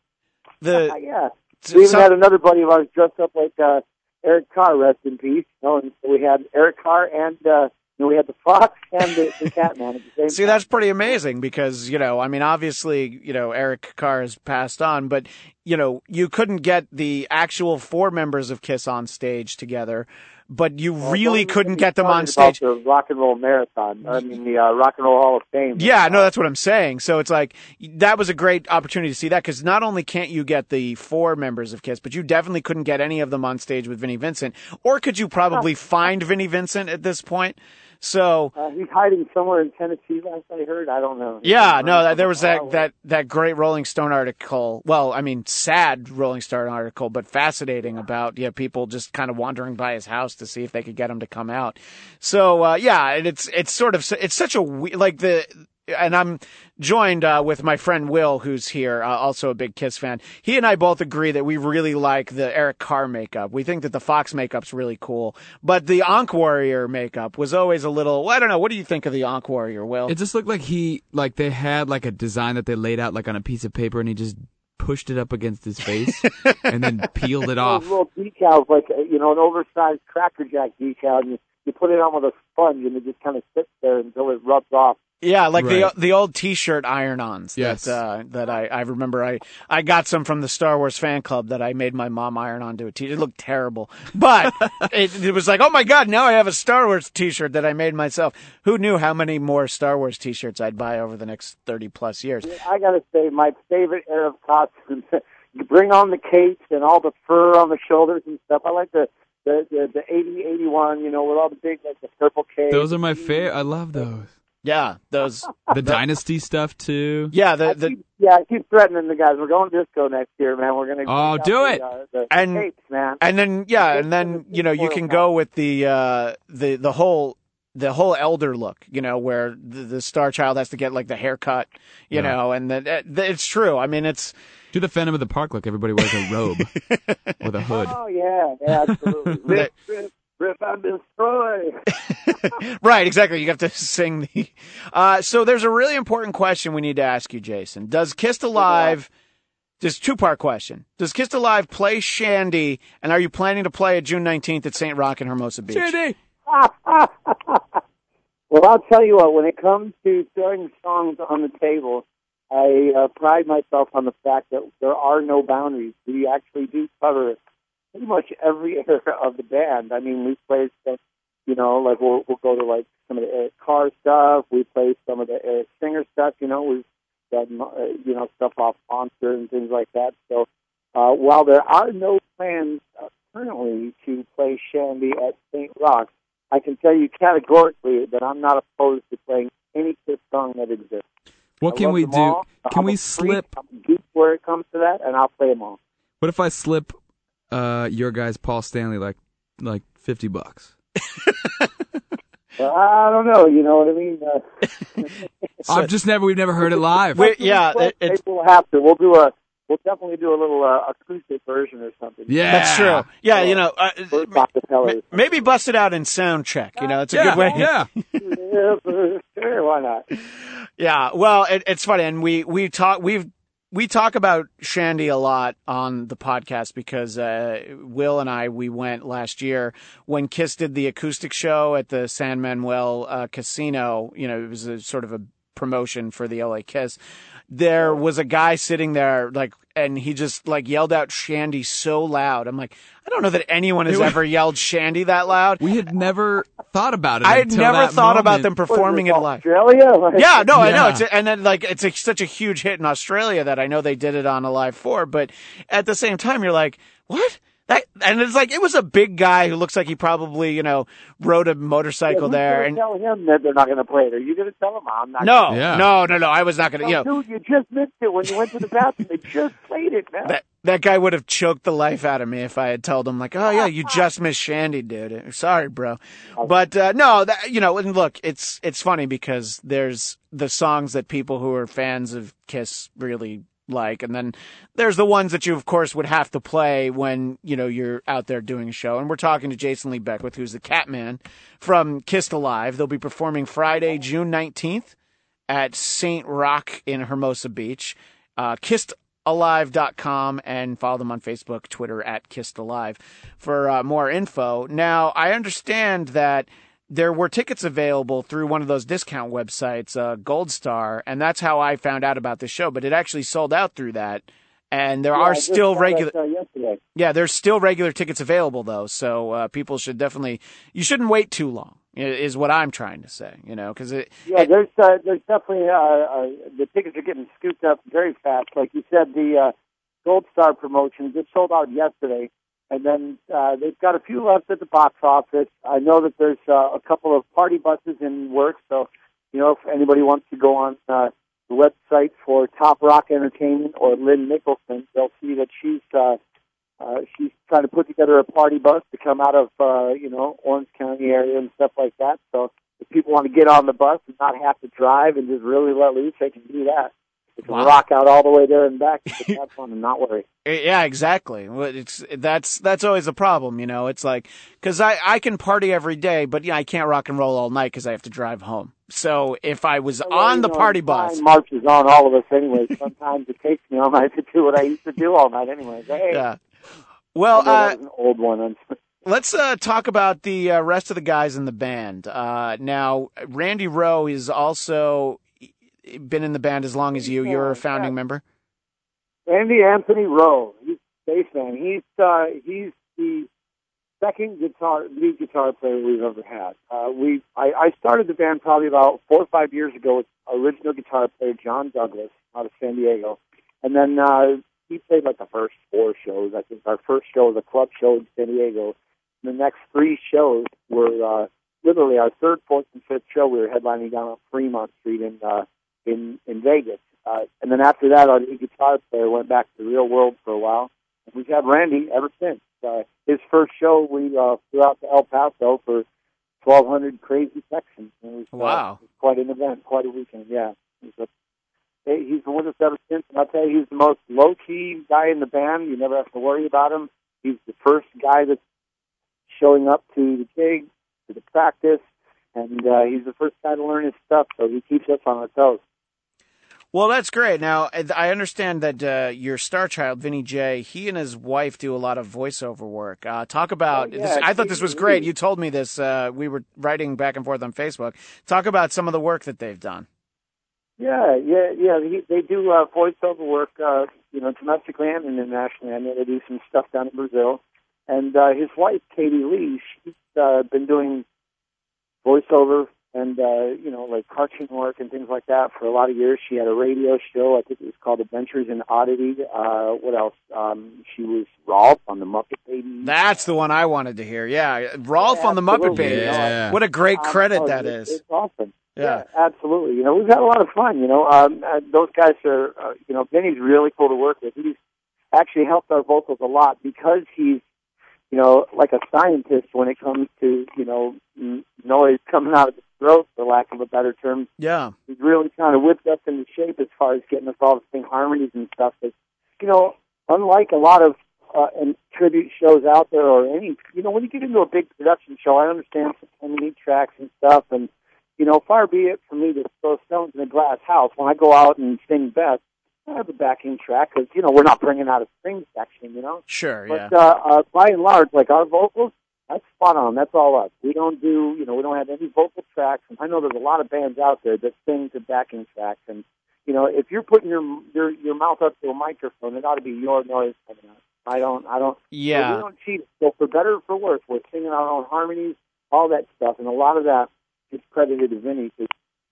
The yeah. We even so- had another buddy of ours dressed up like uh, Eric Carr, rest in peace. You know, and so we had Eric Carr and uh, you know, we had the Fox and the, the Catman at the same See, time. that's pretty amazing because, you know, I mean, obviously, you know, Eric Carr has passed on, but, you know, you couldn't get the actual four members of Kiss on stage together, but you Well, really couldn't get them on stage. The Rock and Roll Marathon. I mean, the uh, Rock and Roll Hall of Fame. Yeah, no, that's what I'm saying. So it's like that was a great opportunity to see that because not only can't you get the four members of Kiss, but you definitely couldn't get any of them on stage with Vinnie Vincent, or could you probably find Vinnie Vincent at this point? So Uh, he's hiding somewhere in Tennessee. Last I heard, I don't know. yeah, no, that, there was that that that great Rolling Stone article. Well, I mean, sad Rolling Stone article, but fascinating about yeah people just kind of wandering by his house to see if they could get him to come out. So uh, yeah, and it's it's sort of it's such a we- like the. And I'm joined uh, with my friend Will, who's here, uh, also a big Kiss fan. He and I both agree that we really like the Eric Carr makeup. We think that the Fox makeup's really cool, but the Ankh Warrior makeup was always a little. Well, I don't know. What do you think of the Ankh Warrior, Will? It just looked like he like they had like a design that they laid out like on a piece of paper and he just pushed it up against his face and then peeled it off. Those off. little decals, like uh, you know, an oversized Cracker Jack decal, and you, you put it on with a sponge, and it just kind of sits there until it rubs off. Yeah, like Right. the the old T-shirt iron-ons. Yes. That, uh, that I, I remember. I I got some from the Star Wars fan club that I made my mom iron onto a T. Shirt. It looked terrible, but it, it was like, oh my god, now I have a Star Wars T-shirt that I made myself. Who knew how many more Star Wars T-shirts I'd buy over the next thirty plus years? I gotta say, my favorite era of costumes. you bring on the capes and all the fur on the shoulders and stuff. I like the the the, the eighty eighty one. You know, with all the big like the purple cape. Those are my favorite. I love those. Yeah, those. The dynasty stuff too. Yeah, the I keep, yeah, I keep threatening the guys. We're going disco next year, man. We're gonna Oh, bring out do the, it. Uh, the And- capes, man. and then yeah, and then you know you can go with the uh the the whole the whole elder look, you know, where the, the star child has to get like the haircut, you Yeah. know, and then uh, it's true. I mean, it's Do the Phantom of the Park look. Everybody wears a robe with a hood. Oh yeah, yeah, absolutely. rip, rip, rip, I'm destroyed. right, exactly. You have to sing the. Uh, so there's a really important question we need to ask you, Jason. Does Kissed Alive? Just two part question. Does Kissed Alive play Shandi, and are you planning to play it June 19th at St. Rock in Hermosa Beach? Shandi! well, I'll tell you what. When it comes to throwing songs on the table, I uh, pride myself on the fact that there are no boundaries. We actually do cover pretty much every era of the band. I mean, we play stuff. You know, like we'll we'll go to like some of the Eric Carr stuff. We play some of the Eric Singer stuff. You know, we've done uh, you know stuff off Monster and things like that. So uh, while there are no plans uh, currently to play Shandi at St. Rock, I can tell you categorically that I'm not opposed to playing any Kiss song that exists. What I can we do? all. Can I'm we freak. slip? I'm geek where it comes to that, and I'll play them all. What if I slip uh your guy's Paul Stanley like like fifty bucks? Well, I don't know. You know what I mean? Uh, I've just never we've never heard it live. Wait, yeah, Well, it, maybe we'll have to. We'll do a. We'll definitely do a little uh, acoustic version or something. Yeah, that's true. Yeah, you know, uh, maybe bust it out in sound check. You know, it's a yeah, good way. Yeah, Yeah, sure, why not? Yeah, well, it, it's funny, and we we talk we've we talk about Shandi a lot on the podcast because uh, Will and I we went last year when Kiss did the acoustic show at the San Manuel uh, Casino. You know, it was a sort of a promotion for the LA Kiss. There was a guy sitting there, like, and he just like yelled out Shandi so loud. I'm like, I don't know that anyone has ever yelled Shandi that loud. we had never thought about it. I had until never that thought about them performing it live. Australia? Like, Yeah, no, I know. It's a, and then like it's a, such a huge hit in Australia that I know they did it on a live four, but at the same time, you're like, what? That and it's like it was a big guy who looks like he probably you know rode a motorcycle who's there. And tell him that they're not going to play it. Are you going to tell him? I'm not. no, Yeah. no, no, no, I was not gonna. Oh, You know, dude, you just missed it when you went to the bathroom. they just played it, man. that that guy would have choked the life out of me if I had told him like, oh yeah, you just missed Shandi, dude. Sorry, bro. But uh, no, that, you know, and look, it's it's funny because there's the songs that people who are fans of Kiss really like, and then there's the ones that you of course would have to play when you know you're out there doing a show. And we're talking to Jason Lee Beckwith, who's the Catman from Kissed Alive. They'll be performing Friday, June 19th at St. Rock in Hermosa Beach. Uh, Kissed kissedalive.com and follow them on Facebook, Twitter at Kissed Alive for uh, more info. Now, I understand that there were tickets available through one of those discount websites, uh, Gold Star, and that's how I found out about the show. But it actually sold out through that, and there Yeah, are still regular. Yeah, there's still regular tickets available though, so uh, people should definitely. You shouldn't wait too long. Is what I'm trying to say. You know, because it. Yeah, it- there's uh, there's definitely uh, uh, the tickets are getting scooped up very fast. Like you said, the uh, Gold Star promotion just sold out yesterday, and then uh, they've got a few left at the box office. I know that there's uh, a couple of party buses in work, so you know if anybody wants to go on uh, the website for Top Rock Entertainment or Lynn Nicholson, they'll see that she's uh, uh, she's trying to put together a party bus to come out of uh, you know Orange County area and stuff like that. So if people want to get on the bus and not have to drive and just really let loose, they can do that. They can Wow. rock out all the way there and back. But have fun and not worry. Yeah, exactly. It's that's that's always a problem, you know. It's like because I I can party every day, but yeah, I can't rock and roll all night because I have to drive home. So if I was Well, on the know, party bus, marches on all of us anyway. Sometimes it takes me all night to do what I used to do all night anyway. Hey, yeah. Well, uh, an old one. Let's uh, talk about the uh, rest of the guys in the band. Uh, now, Randy Rowe is also been in the band as long as you. You're a founding Yeah. member. Andy Anthony Rowe, he's bass man. He's uh, he's the second guitar lead guitar player we've ever had. Uh, we I, I started the band probably about four or five years ago with original guitar player John Douglas out of San Diego, and then uh, he played like the first four shows. I think our first show was a club show in San Diego. The next three shows were uh, literally our third, fourth, and fifth show. We were headlining down on Fremont Street in uh, in in Vegas. Uh, and then after that, our guitar player went back to the real world for a while. And we've had Randy ever since. Uh, his first show, we uh, flew out to El Paso for 1,200 crazy sections. And it was, uh, Wow. it was quite an event, quite a weekend. Yeah, it was a, hey, he's been with us ever since. And I'll tell you, he's the most low key guy in the band. You never have to worry about him. He's the first guy that's showing up to the gig, to the practice, and uh, he's the first guy to learn his stuff. So he keeps us on our toes. Well, that's great. Now, I understand that uh, your star child, Vinny J, he and his wife do a lot of voiceover work. Uh, talk about. Oh, yeah, this, I thought this was great. You told me this. Uh, we were writing back and forth on Facebook. Talk about some of the work that they've done. Yeah, yeah, yeah. He, they do uh, voiceover work, uh, you know, domestically and internationally. I know they do some stuff down in Brazil. And uh, his wife, Katie Leigh, she's uh, been doing voiceover and, uh, you know, like cartoon work and things like that for a lot of years. She had a radio show. I think it was called Adventures in Odyssey. Uh, what else? Um, she was Rowlf on the Muppet Babies. That's the one I wanted to hear. Yeah, Rowlf on the Muppet Absolutely. Babies. Yeah. What a great Um, credit oh, that it's- It's awesome. Yeah. absolutely. You know, we've had a lot of fun. You know, um, uh, those guys are. Uh, you know, Benny's really cool to work with. He's actually helped our vocals a lot because he's, you know, like a scientist when it comes to you know noise coming out of his throat, for lack of a better term. Yeah. He's really kind of whipped us into shape as far as getting us all to sing harmonies and stuff. But you know, unlike a lot of uh, and tribute shows out there or any, you know, when you get into a big production show, I understand some need tracks and stuff, and you know, far be it for me to throw stones in a glass house. When I go out and sing Beth, Have a backing track because you know we're not bringing out a string section, you know. Sure. Yeah. But uh, uh, by and large, like our vocals, that's spot on. That's all us. We don't do, you know, we don't have any vocal tracks. And I know there's a lot of bands out there that sing to backing tracks. And you know, if you're putting your your your mouth up to a microphone, it ought to be your noise coming out. I don't, I don't. So Yeah. we don't cheat. So for better or for worse, we're singing our own harmonies, all that stuff, and a lot of that is credited to Vinny because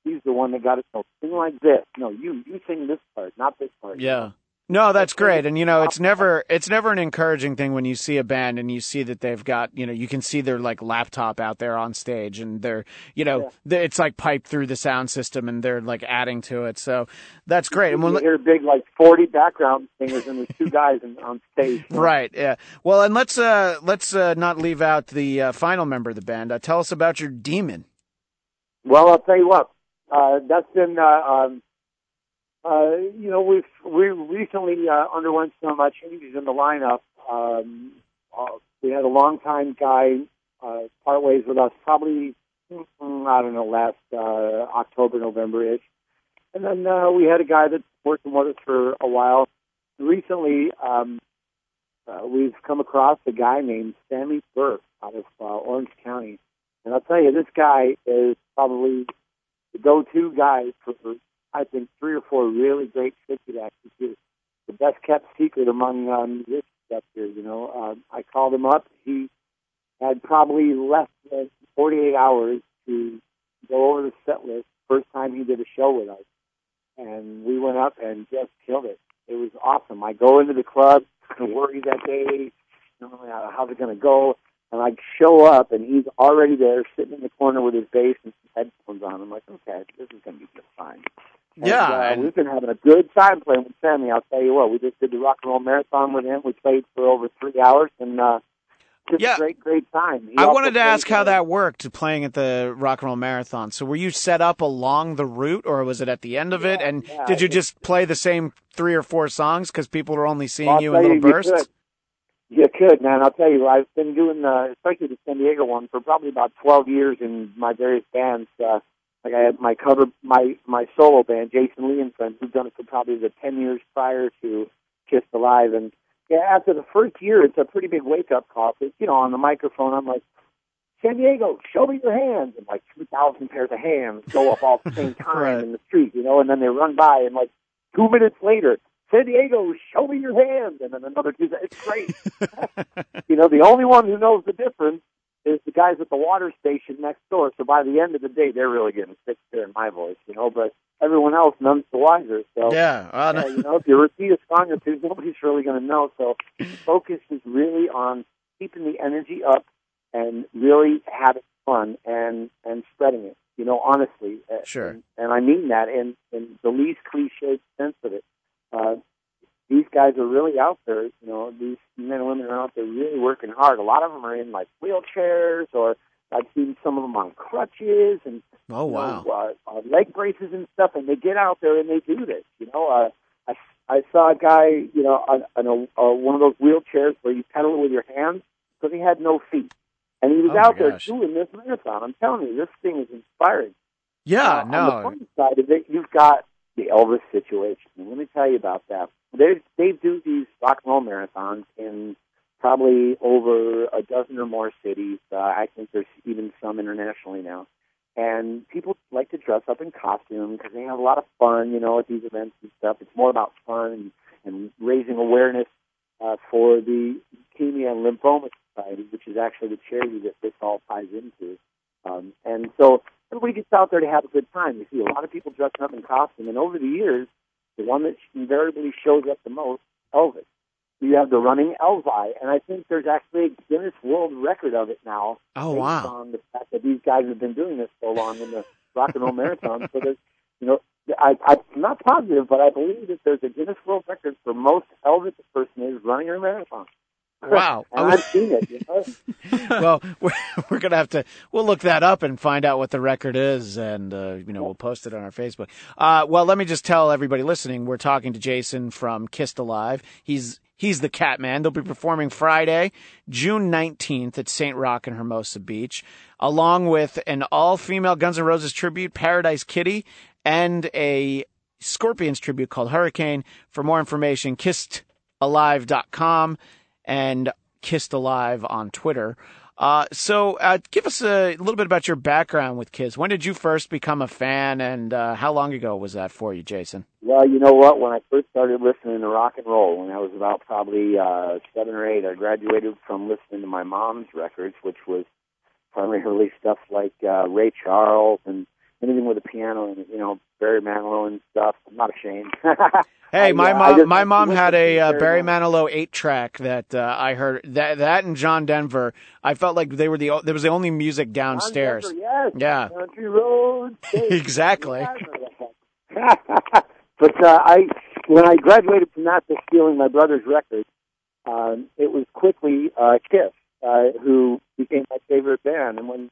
he's the one that got us. No, sing like this. No, you you sing this part, not this part. Yeah. No, that's great. And you know, it's never it's never an encouraging thing when you see a band and you see that they've got, you know, you can see their like laptop out there on stage and they're, you know, they it's like piped through the sound system and they're like adding to it. So that's great. And You when, hear big like forty background singers and there's two guys on stage. right, yeah. Well, and let's uh let's uh not leave out the uh, final member of the band. Uh, tell us about your demon. Well, I'll tell you what. Uh, that's been, uh, um, uh, you know, we've we recently uh, underwent some changes in the lineup. Um, we had a longtime guy uh, part ways with us, probably mm, I don't know, last October, November ish, and then we had a guy that's working with us for a while. recently um, uh, we've come across a guy named Sammy Burke out of uh, Orange County, and I'll tell you, this guy is probably the go-to guy for I think three or four really great tribute acts. He's the best kept secret among uh, musicians up here. You know, uh, I called him up. He had probably less than 48 hours to go over the set list. First time he did a show with us, and we went up and just killed it. It was awesome. I go into the club, kind of worried that day, you know, how's it going to go? And I show up, and he's already there, sitting in the corner with his bass and some headphones on. I'm like, okay, this is going to be just fine. And, Yeah, uh, and- we've been having a good time playing with Sammy. I'll tell you what, we just did the rock and roll marathon with him. We played for over three hours, and uh, just Yeah. a great, great time. He I wanted to ask how uh, that worked playing at the Rock and Roll Marathon. So were you set up along the route or was it at the end of it? And yeah, did you just play the same three or four songs because people were only seeing I'll you in little you bursts? You could, man. I'll tell you, I've been doing, uh, especially the San Diego one, for probably about 12 years in my various bands. Uh, like I had my cover, my my solo band, Jason Lee and Friends, who've done it for probably the 10 years prior to Kiss Alive. And yeah, after the first year, it's a pretty big wake up call. call. 'cause, you know, on the microphone, I'm like, San Diego, show me your hands, and like 2,000 pairs of hands go up all at the same time Right. in the street, you know, and then they run by, and like two minutes later, San Diego, show me your hand. and then another two. It's great. you know, the only one who knows the difference is the guys at the water station next door. So by the end of the day, they're really getting sick to hearing my voice, you know. But everyone else, none's the wiser. So yeah. yeah, you know, if you repeat a song or two, nobody's really going to know. So focus is really on keeping the energy up and really having fun and and spreading it. You know, honestly. Uh, Sure. And, and I mean that in in the least cliched sense of it. Uh, these guys are really out there. You know, these men and women are out there really working hard. A lot of them are in like wheelchairs, or I've seen some of them on crutches and oh, you know, uh, uh, leg braces and stuff, and they get out there and they do this. You know, uh, I I saw a guy, you know, on, on a, uh, one of those wheelchairs where you pedal it with your hands because he had no feet, and he was Oh, out there gosh. doing this marathon. I'm telling you, this thing is inspiring. Yeah, Uh, On the no. funny side of it, you've got the Elvis situation. And let me tell you about that. They they do these rock and roll marathons in probably over a dozen or more cities. Uh, I think there's even some internationally now. And people like to dress up in costume because they have a lot of fun, you know, at these events and stuff. It's more about fun and, and raising awareness uh, for the Leukemia and Lymphoma Society, which is actually the charity that this all ties into. Um, and so everybody gets out there to have a good time. You see a lot of people dressing up in costume, and over the years, the one that invariably shows up the most, Elvis. You have the running Elvi, and I think there's actually a Guinness World Record of it now. Oh, based wow. On the fact that these guys have been doing this so long in the rock and roll marathon, so there's, you know, I, I'm not positive, but I believe that there's a Guinness World Record for most Elvis impersonators running a marathon. Wow. and I've seen it. You know? well, we're, we're gonna have to. We'll look that up and find out what the record is, and uh, you know we'll post it on our Facebook. Uh, well, let me just tell everybody listening, we're talking to Jason from Kissed Alive. He's he's the Catman. They'll be performing Friday, June nineteenth at Saint Rock and Hermosa Beach, along with an all-female Guns N' Roses tribute, Paradise Kitty, and a Scorpions tribute called Hurricane. For more information, kissedalive.com and Kissed Alive on Twitter. Uh, so, uh, give us a little bit about your background with Kiss. When did you first become a fan, and uh, how long ago was that for you, Jason? Well, you know what? When I first started listening to rock and roll, when I was about probably uh, seven or eight, I graduated from listening to my mom's records, which was primarily stuff like uh, Ray Charles and anything with a piano and you know Barry Manilow and stuff. I'm not ashamed. Hey, my uh, mom, just my mom had a uh, Barry Manilow. Eight track that uh, I heard. That that and John Denver. I felt like they were the there was the only music downstairs. Denver, yes. Yeah. Country road. Exactly. Yeah, I remember that. but uh, I, when I graduated from that to stealing my brother's record, um, it was quickly uh, Kiss, uh, who became my favorite band. And when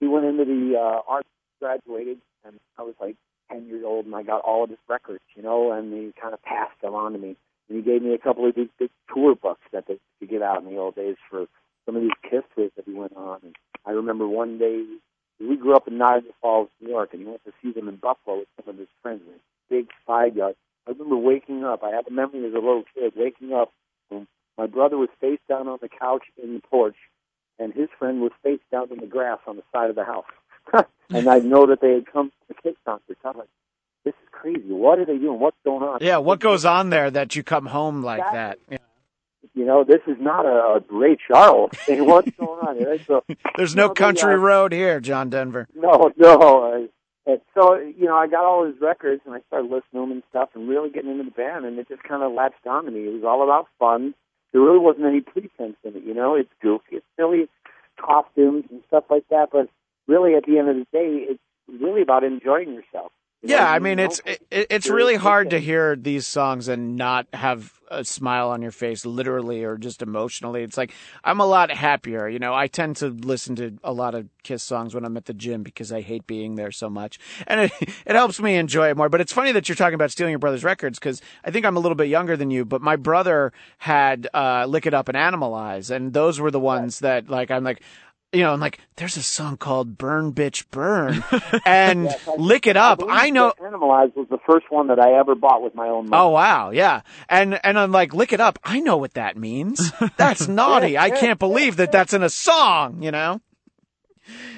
he went into the uh, arts, graduated, and I was like ten years old, and I got all of his records, you know, and he kind of passed them on to me. And he gave me a couple of these big tour books that they could get out in the old days for some of these Kiss tours that he went on. And I remember one day we grew up in Niagara Falls, New York, and he went to see them in Buffalo with some of his friends. in Big five yard, I remember waking up. I had a memory as a little kid waking up. And my brother was face down on the couch in the porch, and his friend was face down in the grass on the side of the house. and I know that they had come to the Kiss concert. I'm like, this is crazy. What are they doing? What's going on? Yeah, what goes on there that you come home like that? Yeah. You know, this is not a, a Ray Charles thing. What's going on here? So, There's no they, country uh, road here, John Denver. No, no. Uh, and so you know, I got all his records and I started listening to them and stuff, and really getting into the band, and it just kind of latched on to me. It was all about fun. There really wasn't any pretense in it. You know, it's goofy, it's silly, costumes and stuff like that. But really, at the end of the day, it's really about enjoying yourself. You Yeah, I mean it's it, it's really hard to hear these songs and not have a smile on your face, literally or just emotionally. It's like I'm a lot happier. You know, I tend to listen to a lot of Kiss songs when I'm at the gym because I hate being there so much, and it it helps me enjoy it more. But it's funny that you're talking about stealing your brother's records because I think I'm a little bit younger than you, but my brother had uh, "Lick It Up" and "Animalize," and those were the ones that like I'm like. You know, I'm like, there's a song called "Burn, Bitch, Burn," and Yes, I- "Lick It Up." believe I know. that Animalized was the first one that I ever bought with my own money. Oh wow, yeah. And and I'm like, lick it up. I know what that means. That's naughty. I can't believe that that's in a song, you know?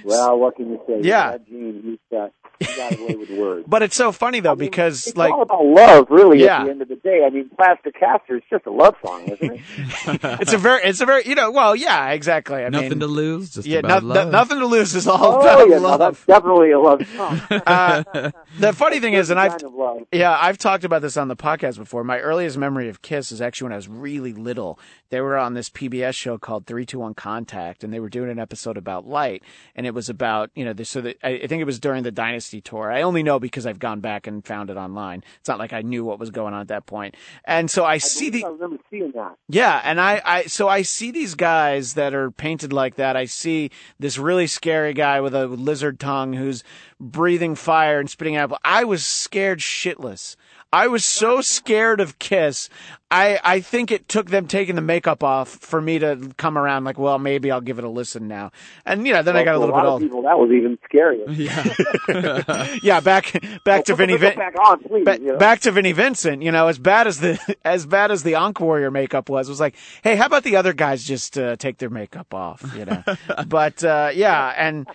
Well, what can you say? Yeah. That Gene, he's got, he got away with words. But it's so funny though I mean, because it's like all about love, really. Yeah. At the end of the day, I mean, Plaster Caster is just a love song, isn't it? it's a very it's a very you know, well, yeah, exactly. I Nothing mean to lose, just yeah, about no- love. no- nothing to lose is all oh about yeah, no, love. that's definitely a love song. Uh, the funny thing is, and I've kind of love. Yeah, I've talked about this on the podcast before. My earliest memory of Kiss is actually when I was really little. They were on this PBS show called 321 Contact, and they were doing an episode about light. And it was about, you know, this, so that, I, I think it was during the Dynasty tour. I only know because I've gone back and found it online. It's not like I knew what was going on at that point. And so I, I see the, I remember seeing that. yeah, and I, I, so I see these guys that are painted like that. I see this really scary guy with a lizard tongue who's breathing fire and spitting out. I was scared shitless. I was so scared of Kiss. I, I think it took them taking the makeup off for me to come around like, well, maybe I'll give it a listen now. And you know, then I got a Well, little for bit old. of people, that was even scarier. yeah. Yeah, back, back to Put the Vinny makeup back on, please. Ba- you know? back to Vinnie Vincent, you know, as bad as the as bad as the Ankh Warrior makeup was, was like, hey, how about the other guys just uh, take their makeup off, you know? but uh, yeah, and,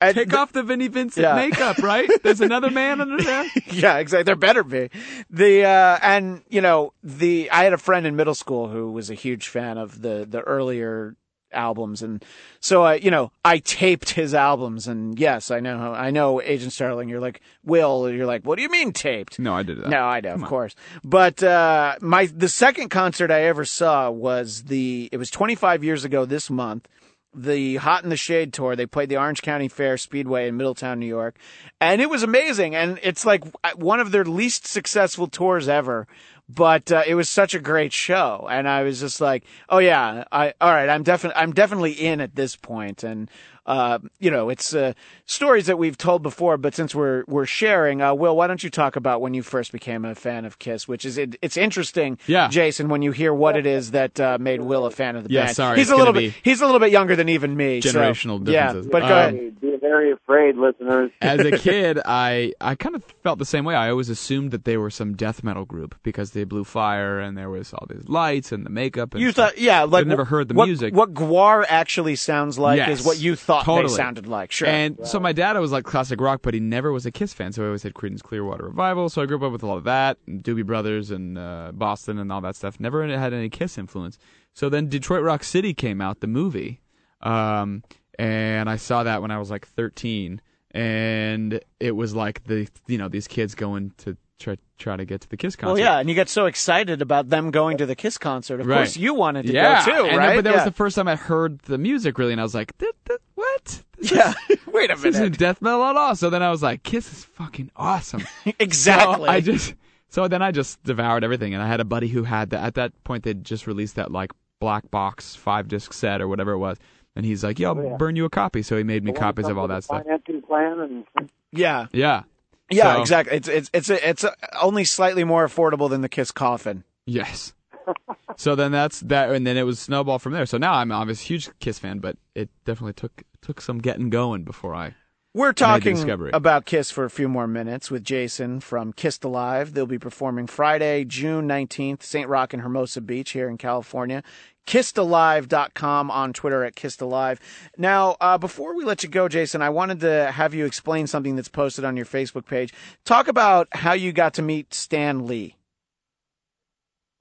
and Take off the Vinnie Vincent Yeah. makeup, right? There's another man under there. yeah, exactly. There better be the uh, and you know the I had a friend in middle school who was a huge fan of the the earlier albums and so I you know I taped his albums and yes I know I know Agent Starling you're like Will you're like what do you mean taped No, I did that. No, I know, of course. But uh, my the second concert I ever saw was the it was 25 years ago this month. The Hot in the Shade tour. They played the Orange County Fair Speedway in Middletown, New York, and it was amazing. And it's like one of their least successful tours ever. But uh, it was such a great show, and I was just like, "Oh yeah, I all right. I'm definitely I'm definitely in at this point." And uh, you know, it's uh, stories that we've told before, but since we're we're sharing, uh, Will, why don't you talk about when you first became a fan of Kiss? Which is it, it's interesting, Yeah. Jason, when you hear what it is that uh, made Will a fan of the Yeah, band. sorry, he's a little bit be he's a little bit younger than even me. so- Generational yeah, but go Um, ahead. Be very afraid, listeners. As a kid, I I kind of felt the same way. I always assumed that they were some death metal group because they blew fire and there was all these lights and the makeup. And You stuff. thought, yeah, like I'd never heard the what, music. What GWAR actually sounds like Yes, is what you thought totally. they sounded like. Sure. And so my dad was like classic rock, but he never was a Kiss fan. So he always had Creedence Clearwater Revival. So I grew up with a lot of that, and Doobie Brothers and uh, Boston and all that stuff. Never had any Kiss influence. So then Detroit Rock City came out, the movie, um, and I saw that when I was like 13, and it was like the you know these kids going to try try to get to the Kiss concert. well, yeah, and you get so excited about them going to the Kiss concert. Of Right. course, you wanted to yeah, go too, and then- right? but that yeah. was the first time I heard the music really, and I was like, "Th- th- "What? yeah. Wait a This isn't minute. death metal at all." So then I was like, "Kiss is fucking awesome." exactly. So I just so then I just devoured everything, and I had a buddy who had that. At that point, they'd just released that like black box five disc set or whatever it was, and he's like, "Yo, I'll Oh, yeah. burn you a copy." So he made me The copies of all that stuff. Financing plan and yeah. Yeah. Yeah, So- exactly. It's it's it's a, it's a, only slightly more affordable than the Kiss coffin. Yes. so then that's that, and then it was snowball from there. So now I'm I'm a huge Kiss fan, but it definitely took took some getting going before I We're talking about Kiss for a few more minutes with Jason from Kissed Alive. They'll be performing Friday, June 19th, St. Rock and Hermosa Beach here in California. KissedAlive.com on Twitter at Kissed Alive. Now, uh, before we let you go, Jason, I wanted to have you explain something that's posted on your Facebook page. Talk about how you got to meet Stan Lee.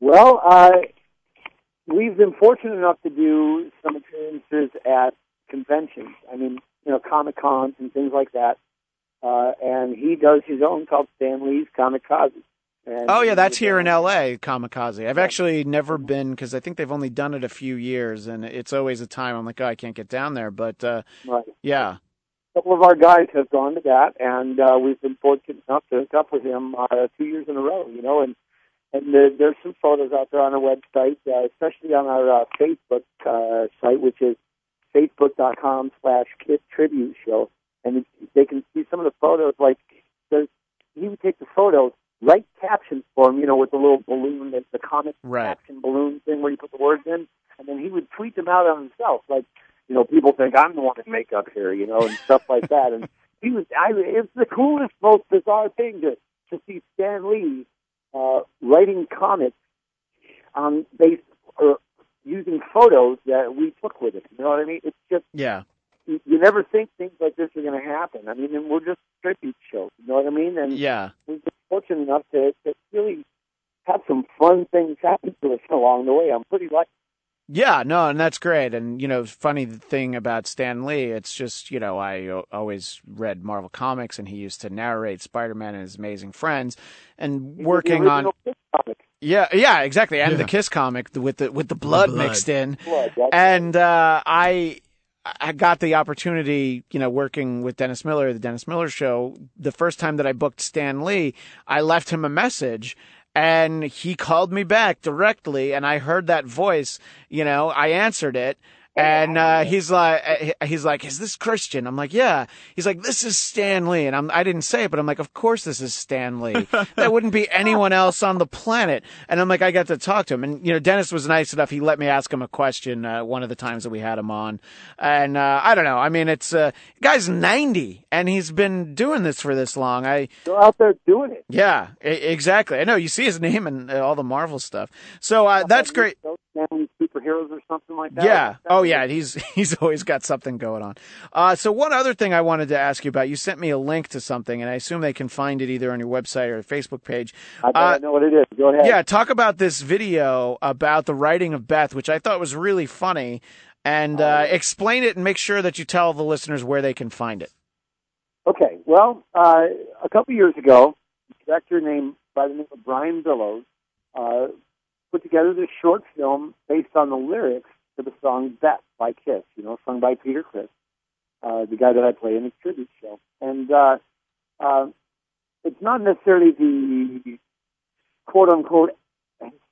Well, uh, we've been fortunate enough to do some appearances at conventions. I mean, you know, Comic Cons and things like that. Uh, and he does his own called Stan Lee's Comic Kamikaze. Oh, yeah, that's here in LA, Kamikaze. I've actually never been because I think they've only done it a few years, and it's always a time I'm like, oh, I can't get down there. But uh, Right. yeah. A couple of our guys have gone to that, and uh, we've been fortunate enough to hook up with him uh, two years in a row. You know, and and the, there's some photos out there on our website, uh, especially on our uh, Facebook uh, site, which is facebook.com slash Kiss Tribute Show, and they can see some of the photos. Like, there's, he would take the photos, write captions for him, you know, with the little balloon, the, the comic Right. caption balloon thing where you put the words in, and then he would tweet them out on himself, like you know, people think I'm the one in makeup here, you know, and stuff like that. And he was, I, it's the coolest, most bizarre thing to to see Stan Lee uh, writing comics on base or using photos that we took with him. You know what I mean? It's just Yeah. You, you never think things like this are going to happen. I mean, and we're just a tribute show. You know what I mean? And Yeah. we've been fortunate enough to, to really have some fun things happen to us along the way. I'm pretty lucky. Yeah, no, and that's great. And you know, funny thing about Stan Lee, it's just you know, I always read Marvel comics, and he used to narrate Spider-Man and his Amazing Friends, and He working the on original Kiss comic. yeah, yeah, exactly, and Yeah. the Kiss comic with the with the blood, blood. mixed in, Blood, and uh, I. I got the opportunity, you know, working with Dennis Miller, the Dennis Miller show. The first time that I booked Stan Lee, I left him a message and he called me back directly and I heard that voice, you know, I answered it. And uh, he's like, uh, he's like, is this Christian? I'm like, yeah. He's like, this is Stan Lee, and I'm, I didn't say it, but I'm like, of course this is Stan Lee. that wouldn't be anyone else on the planet. And I'm like, I got to talk to him, and you know, Dennis was nice enough. He let me ask him a question uh, one of the times that we had him on, and uh, I don't know. I mean, it's uh, guy's 90, and he's been doing this for this long. I They're out there doing it. yeah, e- exactly. I know you see his name and uh, all the Marvel stuff. So uh, that's great. Those family superheroes or something like that. Yeah. Oh, yeah. He's he's always got something going on. Uh, so one other thing I wanted to ask you about. You sent me a link to something, and I assume they can find it either on your website or Facebook page. I, Uh, I know what it is. Go ahead. Yeah. Talk about this video about the writing of Beth, which I thought was really funny, and uh, explain it and make sure that you tell the listeners where they can find it. Okay. Well, uh, a couple years ago, a director named by the name of Brian Billows uh, put together this short film based on the lyrics to the song "Beth" by Kiss. You know, sung by Peter Criss, uh, the guy that I play in his tribute show. And uh, uh, it's not necessarily the quote unquote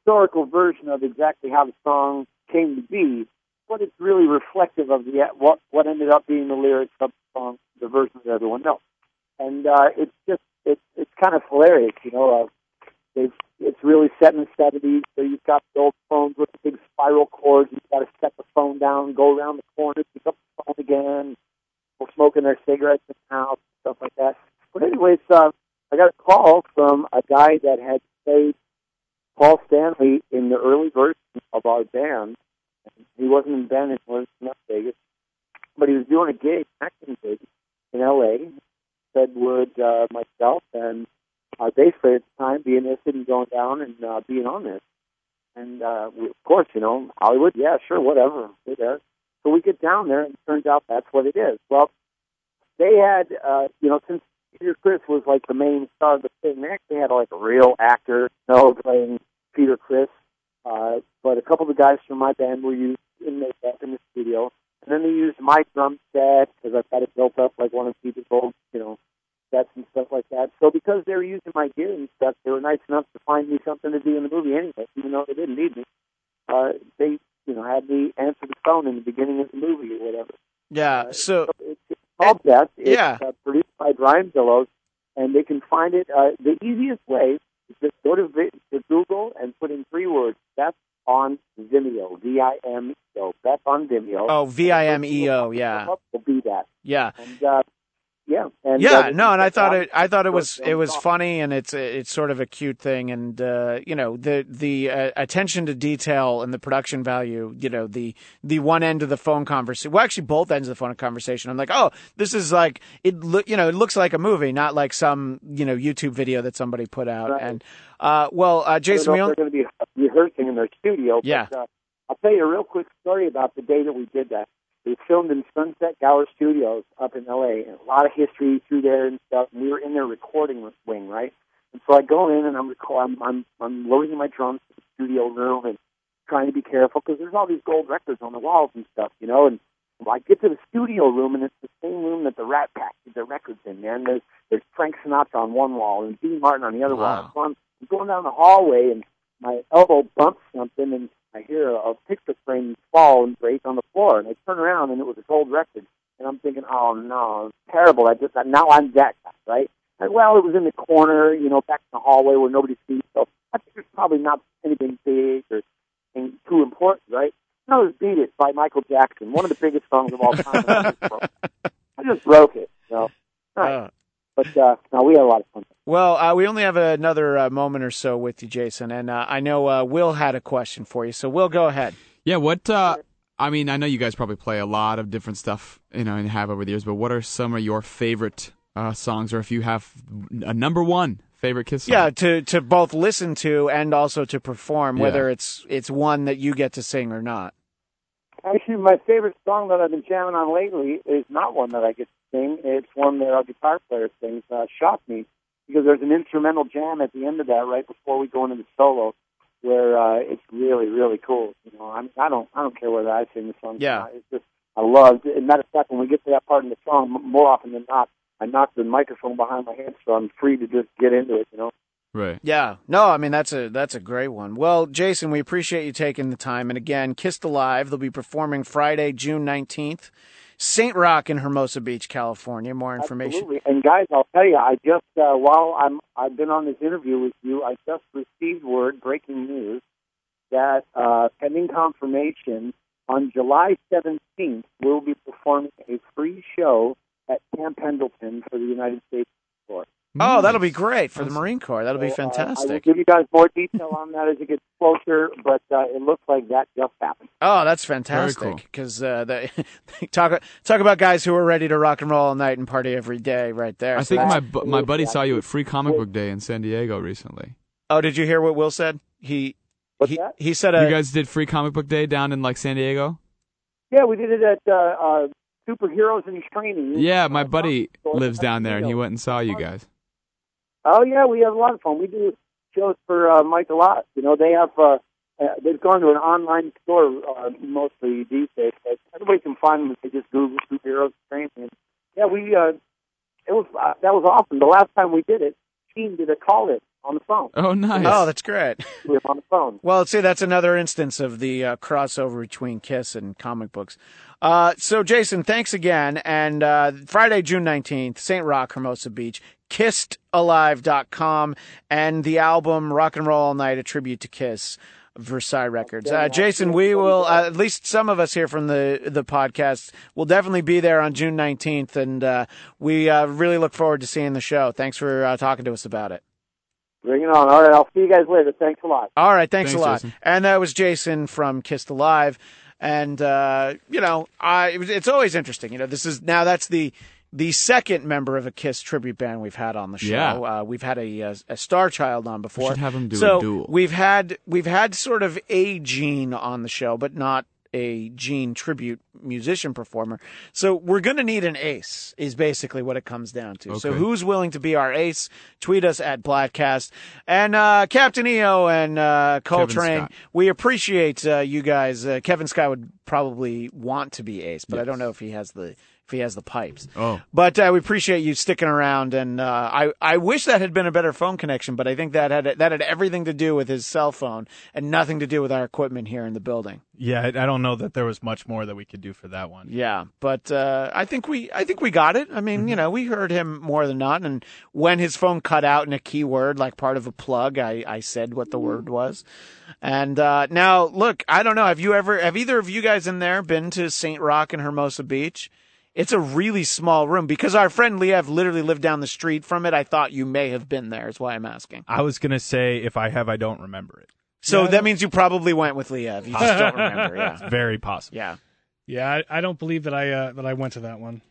historical version of exactly how the song came to be, but it's really reflective of the what what ended up being the lyrics of the song, the version that everyone knows. And uh, it's just it's it's kind of hilarious, you know. Uh, they've, it's really set in the seventies, so you've got the old phones with the big spiral cords. You've got to set the phone down, go around the corner, pick up the phone again. People smoking their cigarettes in the house, stuff like that. But anyways, uh, I got a call from a guy that had played Paul Stanley in the early version of our band. He wasn't in band in was in Las Vegas, but he was doing a gig, acting gig in L.A. Said would uh, myself and our bass player at the time being interested in going down and uh, being on this. And uh, we, of course, you know, Hollywood, yeah, sure, whatever, we're there. So we get down there, and it turns out that's what it is. Well, they had, uh, you know, since Peter Criss was like the main star of the thing, they actually had like a real actor, you know, playing Peter Criss. Uh, but a couple of the guys from my band were used in makeup in the studio. And then they used my drum set because I've got it built up like one of Peter's old, sets and stuff like that. So because they were using my gear and stuff, they were nice enough to find me something to do in the movie anyway, even though they didn't need me. Uh, they, you know, had me answer the phone in the beginning of the movie or whatever. Yeah. So It's it's called Beth. It's yeah. uh, produced by Brian Billows, and they can find it. Uh, the easiest way is just go to, to Google and put in three words. Beth on Vimeo. V-I-M-E-O. Beth on Vimeo. oh, V I M E O. Yeah. Will be that. Yeah. And uh, yeah, and yeah, uh, no, and I thought it. I thought it was it was funny, and it's it's sort of a cute thing, and uh, you know the the uh, attention to detail and the production value. You know the the one end of the phone conversation. Well, actually, both ends of the phone conversation. I'm like, oh, this is like it. Look, you know, it looks like a movie, not like some you know YouTube video that somebody put out. Right. And uh, well, uh, Jason, we know only, if they're going to be rehearsing in their studio. Yeah. But, uh, I'll tell you a real quick story about the day that we did that. It was filmed in Sunset Gower Studios up in L.A. and a lot of history through there and stuff. And we were in their recording wing, right? And so I go in and I'm I'm, I'm I'm loading my drums to the studio room and trying to be careful because there's all these gold records on the walls and stuff, you know. And well, I get to the studio room and it's the same room that the Rat Pack did their records in. Man, there's there's Frank Sinatra on one wall and Dean Martin on the other Wow. wall. So I'm going down the hallway and my elbow bumps something and I hear a, a picture frame fall and break on the floor and I turn around and it was a gold record and I'm thinking, oh no, it's terrible. I just now I'm that guy, right? And well, it was in the corner, you know, back in the hallway where nobody sees. So I think it's probably not anything big or anything too important, right? No, it was "Beat It" by Michael Jackson, one of the biggest songs of all time. I just broke- I just broke it, you know. Uh, But uh, no, we had a lot of fun. well, uh, we only have another uh, moment or so with you, Jason, and uh, I know uh, Will had a question for you, so Will, go ahead. Yeah, what uh I mean, I know you guys probably play a lot of different stuff, you know, and have over the years, but what are some of your favorite uh songs or if you have a number one favorite Kiss song? Yeah, to to both listen to and also to perform, Yeah. whether it's it's one that you get to sing or not. Actually, my favorite song that I've been jamming on lately is not one that I get to. It's one that our guitar player sings, uh, "Shock Me," because there's an instrumental jam at the end of that, right before we go into the solo, where uh, it's really, really cool. You know, I'm, I don't, I don't care whether I sing the song. or Yeah. not. it's just I love. As a matter of fact, when we get to that part in the song, m- more often than not, I knock the microphone behind my head, so I'm free to just get into it. You know. Right. Yeah, no, I mean that's a that's a great one. Well, Jason, we appreciate you taking the time. And again, Kissed Alive, they'll be performing Friday, June nineteenth, Saint Rock in Hermosa Beach, California. More information. Absolutely. And guys, I'll tell you, I just uh, while I'm I've been on this interview with you, I just received word, breaking news, that uh, pending confirmation on July 17th, we'll be performing a free show at Camp Pendleton for the United States Corps. Oh, that'll be great for the Marine Corps. That'll be fantastic. uh, I will give you guys more detail on that as it gets closer, but uh, it looks like that just happened. Oh, that's fantastic. Because uh, they talk talk about guys who are ready to rock and roll all night and party every day, right there. I So think my bu- my buddy saw you at Free Comic Book Day in San Diego recently. Oh, did you hear what Will said? He What's he, that? he said uh, you guys did Free Comic Book Day down in like San Diego? Yeah, we did it at uh, uh, Superheroes in Training. Yeah, my buddy lives down there and he went and saw you guys. Oh yeah, we have a lot of fun. We do shows for uh, Mike a lot. You know, they have uh, uh, they've gone to an online store uh, mostly these days, but everybody can find them if they just Google superheroes training. And yeah, we uh, it was uh, that was awesome. The last time we did it, Gene did a call in on the phone. Oh, nice. Oh, that's great. We were on the phone. Well, see, that's another instance of the uh, crossover between Kiss and comic books. Uh, so, Jason, thanks again. And uh, Friday, June 19th, St. Rock, Hermosa Beach, kissedalive.com, and the album Rock and Roll All Night, a tribute to Kiss. Versailles Records. Uh, Jason, we will, uh, at least some of us here from the, the podcast, will definitely be there on June 19th, and uh, we uh, really look forward to seeing the show. Thanks for uh, talking to us about it. Bring it on. All right, I'll see you guys later. Thanks a lot. All right, thanks, Thanks, a lot. Jason. And that was Jason from Kissed Alive, and uh, you know, I it was- it's always interesting. You know, this is now that's the the second member of a Kiss tribute band we've had on the show. Yeah. Uh, we've had a, a a Star Child on before. We should have him do a so duel. We've had we've had sort of a Gene on the show, but not a Gene tribute musician performer. So we're going to need an ace, is basically what it comes down to. So who's willing to be our ace? Tweet us at Bladtcast. And uh, Captain EO and uh, Coltrane, we appreciate uh, you guys. Uh, Kevin Scott would probably want to be ace, but I don't know if he has the if he has the pipes. Oh. But uh, we appreciate you sticking around, and uh, I I wish that had been a better phone connection, but I think that had that had everything to do with his cell phone and nothing to do with our equipment here in the building. Yeah, I, I don't know that there was much more that we could do for that one. Yeah, but uh, I think we I think we got it. I mean, you know, we heard him more than not, and when his phone cut out in a keyword like part of a plug, I I said what the word was. And uh, now, look, I don't know. Have you ever have either of you guys in there been to Saint Rock and Hermosa Beach? It's a really small room because our friend Liev literally lived down the street from it. I thought you may have been there. Is why I'm asking. I was gonna say if I have, I don't remember it. So Yeah, that means you probably went with Liev. You just don't remember. Yeah. Very possible. Yeah. Yeah, I, I don't believe that I uh, that I went to that one.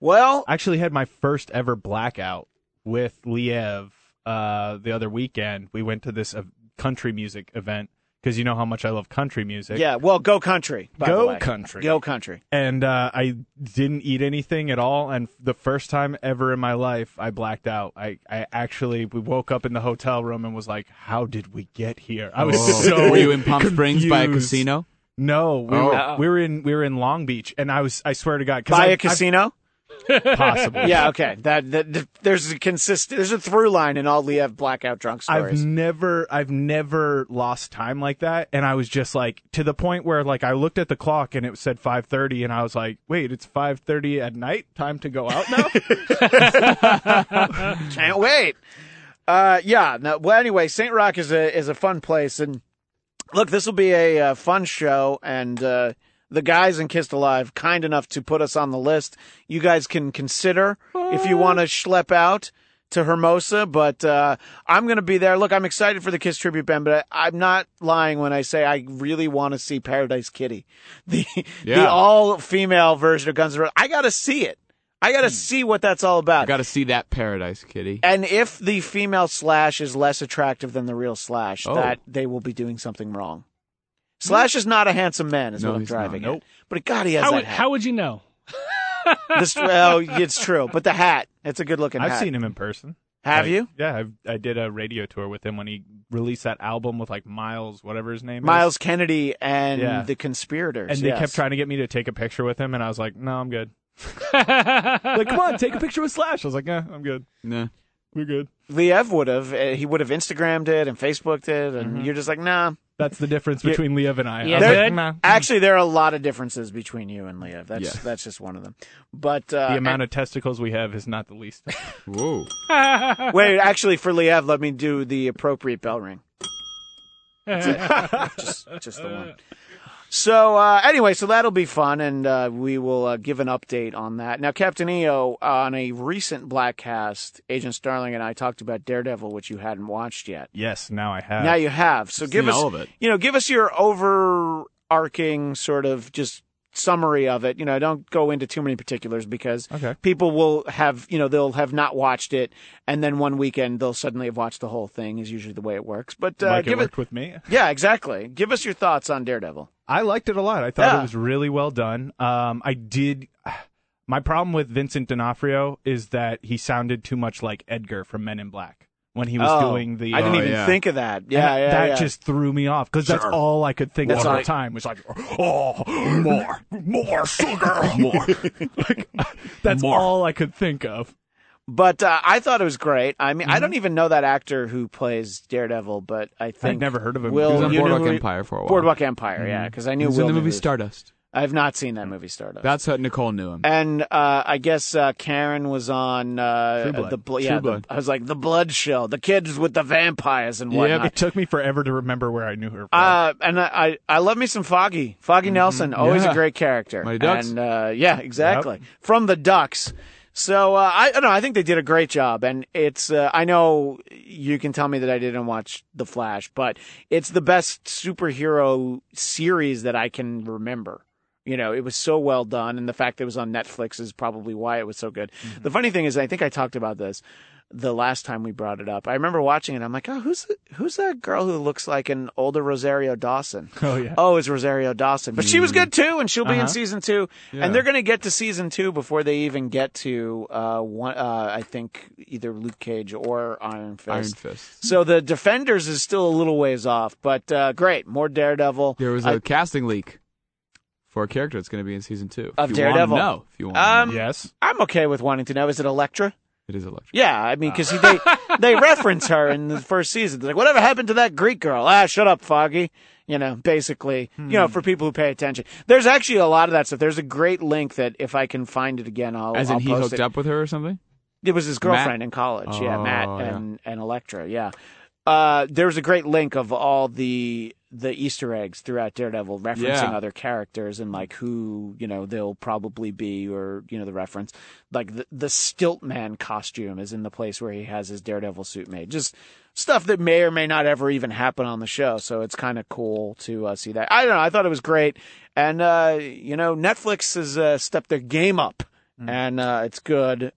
Well, I actually had my first ever blackout with Liev uh, the other weekend. We went to this uh, country music event because you know how much I love country music. yeah. Well, go country. By Go the way. country. Go country. And uh, I didn't eat anything at all. And the first time ever in my life, I blacked out. I, I actually we woke up in the hotel room and was like, "How did we get here?" I was Oh. so. Were you in Palm Springs by a casino? No, we, Oh. were, we were in we were in Long Beach, and I was I swear to God, 'cause Buy I- a casino. I, possibly. yeah. Okay. That, that, there's a consist. There's a through line in all Liev blackout drunk stories. I've never I've never lost time like that and I was just like to the point where like I looked at the clock and it said 5:30 and I was like wait it's 5:30 at night time to go out now Can't wait. Uh, yeah. No, well, anyway, Saint Rock is a is a fun place, and look, this will be a uh, fun show, and uh, the guys in Kissed Alive kind enough to put us on the list. You guys can consider if you want to schlep out to Hermosa, but uh, I'm going to be there. Look, I'm excited for the Kiss tribute band, but I, I'm not lying when I say I really want to see Paradise Kitty, the the all female version of Guns N' Roses. I got to see it. I got to see what that's all about. I got to see that Paradise Kitty. And if the female Slash is less attractive than the real Slash, Oh. that they will be doing something wrong. Slash is not a handsome man, is No, what I'm driving not. at. But God, he has How that would, hat. how would you know? This- well, it's true. But the hat, it's a good looking hat. I've hat. seen him in person Have I- you? Yeah, I've, I did a radio tour with him when he released that album with like Miles whatever his name is Myles Kennedy and Yeah. the conspirators. and they yes. kept trying to get me to take a picture with him and I was like no I'm good like come on take a picture with Slash I was like yeah I'm good Nah. we're good Liev would have. uh, He would have Instagrammed it and Facebooked it, and Mm-hmm. you're just like, nah. That's the difference between Liev and I, Yeah, There- like. Actually, there are a lot of differences between you and Liev. That's Yeah. that's just one of them. But uh, the amount of testicles we have is not the least Whoa. Wait, actually, for Liev, let me do the appropriate bell ring. just, just the one. So uh, anyway, so that'll be fun, and uh, we will uh, give an update on that. Now, Captain EO, on a recent Bladtcast, Agent Starling and I talked about Daredevil, which you hadn't watched yet. yes now I have Now you have. So give Seen us, all of it. you know, give us your overarching sort of just summary of it. You know, don't go into too many particulars because Okay. people will have, you know, they'll have not watched it, and then one weekend they'll suddenly have watched the whole thing. Is usually the way it works. But uh, like it give it, worked with me yeah, exactly. Give us your thoughts on Daredevil. I liked it a lot. I thought Yeah. it was really well done. Um, I did. My problem with Vincent D'Onofrio is that he sounded too much like Edgar from Men in Black when he was Oh, doing the. I didn't uh, even yeah. think of that. and Yeah, yeah, that yeah. just threw me off because that's all I could think That's of all all- the time. Was like, oh, more, more sugar, more. like, that's More. all I could think of. But uh, I thought it was great. I mean, I Mm-hmm. don't even know that actor who plays Daredevil, but I think I'd never heard of him. Will He was on Boardwalk Empire for a while. Boardwalk Empire, yeah, because I knew He knew was Will in the movie who- Stardust. I have not seen that movie Stardust. That's how Nicole knew him. and uh, I guess uh, Karen was on uh, True Blood. the bl- True yeah. the- Blood. I was like the Blood Show, the kids with the vampires and whatnot. Yeah, it took me forever to remember where I knew her from. Uh, and I, I I love me some Foggy. Foggy Nelson, always Yeah. a great character. Mighty Ducks. And uh, yeah, exactly. From the Ducks. So uh, I, I don't know. I think they did a great job, and it's. Uh, I know you can tell me that I didn't watch The Flash, but it's the best superhero series that I can remember. You know, it was so well done, and the fact that it was on Netflix is probably why it was so good. The funny thing is, I think I talked about this the last time we brought it up. I remember watching it. I'm like, oh, who's who's that girl who looks like an older Rosario Dawson? oh yeah. Oh, it's Rosario Dawson, but she was good too, and she'll be in Uh-huh. season two. Yeah. And they're going to get to season two before they even get to uh, one. Uh, I think either Luke Cage or Iron Fist. Iron Fist. So the Defenders is still a little ways off, but uh, great, more Daredevil. There was I- a casting leak for a character that's going to be in season two. Of if you wanna Daredevil? know, if you want Um, to know. yes. I'm okay with wanting to know. Is it Elektra? It is Elektra. Yeah, I mean, because they they reference her in the first season. They're like, whatever happened to that Greek girl? Ah, shut up, Foggy. You know, basically, you know, for people who pay attention. There's actually a lot of that stuff. There's a great link that if I can find it again, I'll. As in I'll he post hooked it. up with her or something? It was his girlfriend in college. yeah, Matt Oh, yeah. and and Elektra. Yeah. Uh, there's a great link of all the the Easter eggs throughout Daredevil, referencing Yeah. other characters and like who you know they'll probably be, or you know the reference. Like the the Stiltman costume is in the place where he has his Daredevil suit made. Just stuff that may or may not ever even happen on the show. So it's kind of cool to uh, see that. I don't know. I thought it was great, and uh, you know Netflix has uh, stepped their game up, and uh, it's good.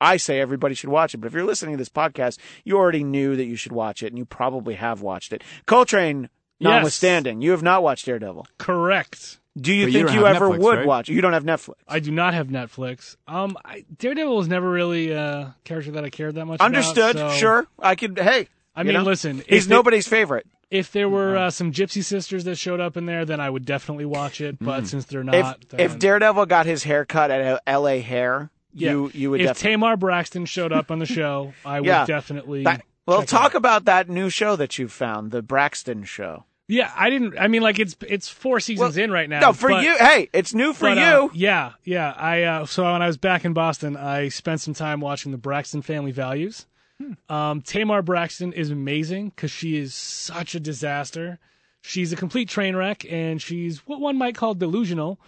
I say everybody should watch it, but if you're listening to this podcast, you already knew that you should watch it, and you probably have watched it. Coltrane, Yes. notwithstanding, you have not watched Daredevil. Correct. Do you But think don't you, ever Netflix, would right? watch? You don't have Netflix. I do not have Netflix. Um, I, Daredevil was never really a character that I cared that much. about, Understood. so- Sure, I could. Hey, I mean, know, listen, he's if they- nobody's favorite. If there were uh, some Gypsy sisters that showed up in there, then I would definitely watch it. But since they're not, if then- Daredevil got his haircut at L.A. Hair, yeah, you you would if definitely. Tamar Braxton showed up on the show, I would Yeah. definitely. That- well, talk out. about that new show that you found, the Braxton Show. Yeah, I didn't. I mean, like it's it's four seasons Well, in right now. No, for but- you. Hey, it's new for but, you. uh, yeah, yeah. I uh, so when I was back in Boston, I spent some time watching the Braxton Family Values. Hmm. Um, Tamar Braxton is amazing because she is such a disaster. She's a complete train wreck, and she's what one might call delusional.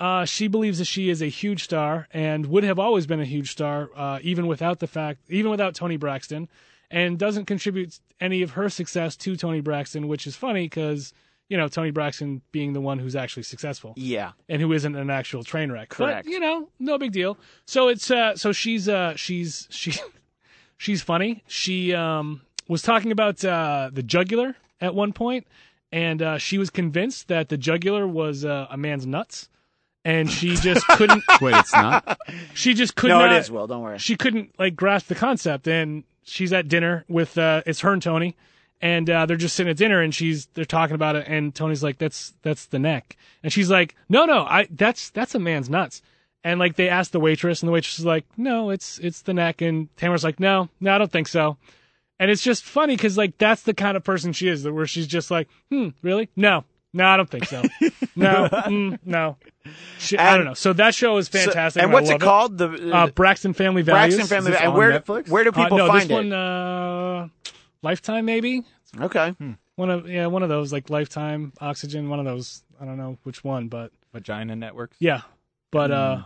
Uh, she believes that she is a huge star and would have always been a huge star, uh, even without the fact, even without Toni Braxton, and doesn't contribute any of her success to Toni Braxton, which is funny because you know Toni Braxton being the one who's actually successful yeah, and who isn't an actual train wreck. Correct. But, you know, no big deal. So it's uh so she's uh she's she she's funny. She um was talking about uh the jugular at one point and uh she was convinced that the jugular was uh, a man's nuts and she just couldn't Wait, it's not. she just couldn't. no, not it is. Will, don't worry. she couldn't like grasp the concept and she's at dinner with uh it's her and Toni and uh they're just sitting at dinner and she's they're talking about it and Toni's like that's that's the neck and she's like no no I that's that's a man's nuts and like they asked the waitress and the waitress is like no it's it's the neck and Tamara's like no no I don't think so and it's just funny because like that's the kind of person she is that where she's just like hmm really no no I don't think so no mm, no she, I don't know so that show is So- fantastic and I what's it love called? The uh, Braxton Family Values. Braxton Family. Is this And on where Netflix? where do people uh, no, find this it? one, uh, Lifetime maybe. okay. One of yeah, one of those like Lifetime, Oxygen. One of those. I don't know which one, but Vagina networks. yeah. But uh,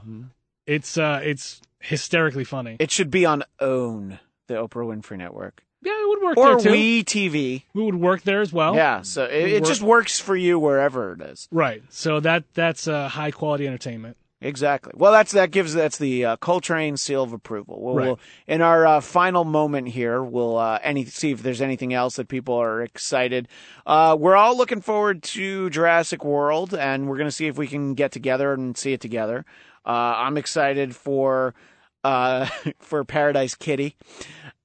it's uh, it's hysterically funny. It should be on OWN, the Oprah Winfrey Network, yeah, it would work or there too. We TV. we would work there as well. yeah, so it, it work- just works for you wherever it is. Right. So that that's uh, high quality entertainment. Exactly. Well, that's that gives that's the uh, Coltrane seal of approval. We'll, Right. we'll in our uh, final moment here, we'll uh, any see if there's anything else that people are excited. Uh, we're all looking forward to Jurassic World, and we're going to see if we can get together and see it together. Uh, I'm excited for uh, for Paradise Kitty,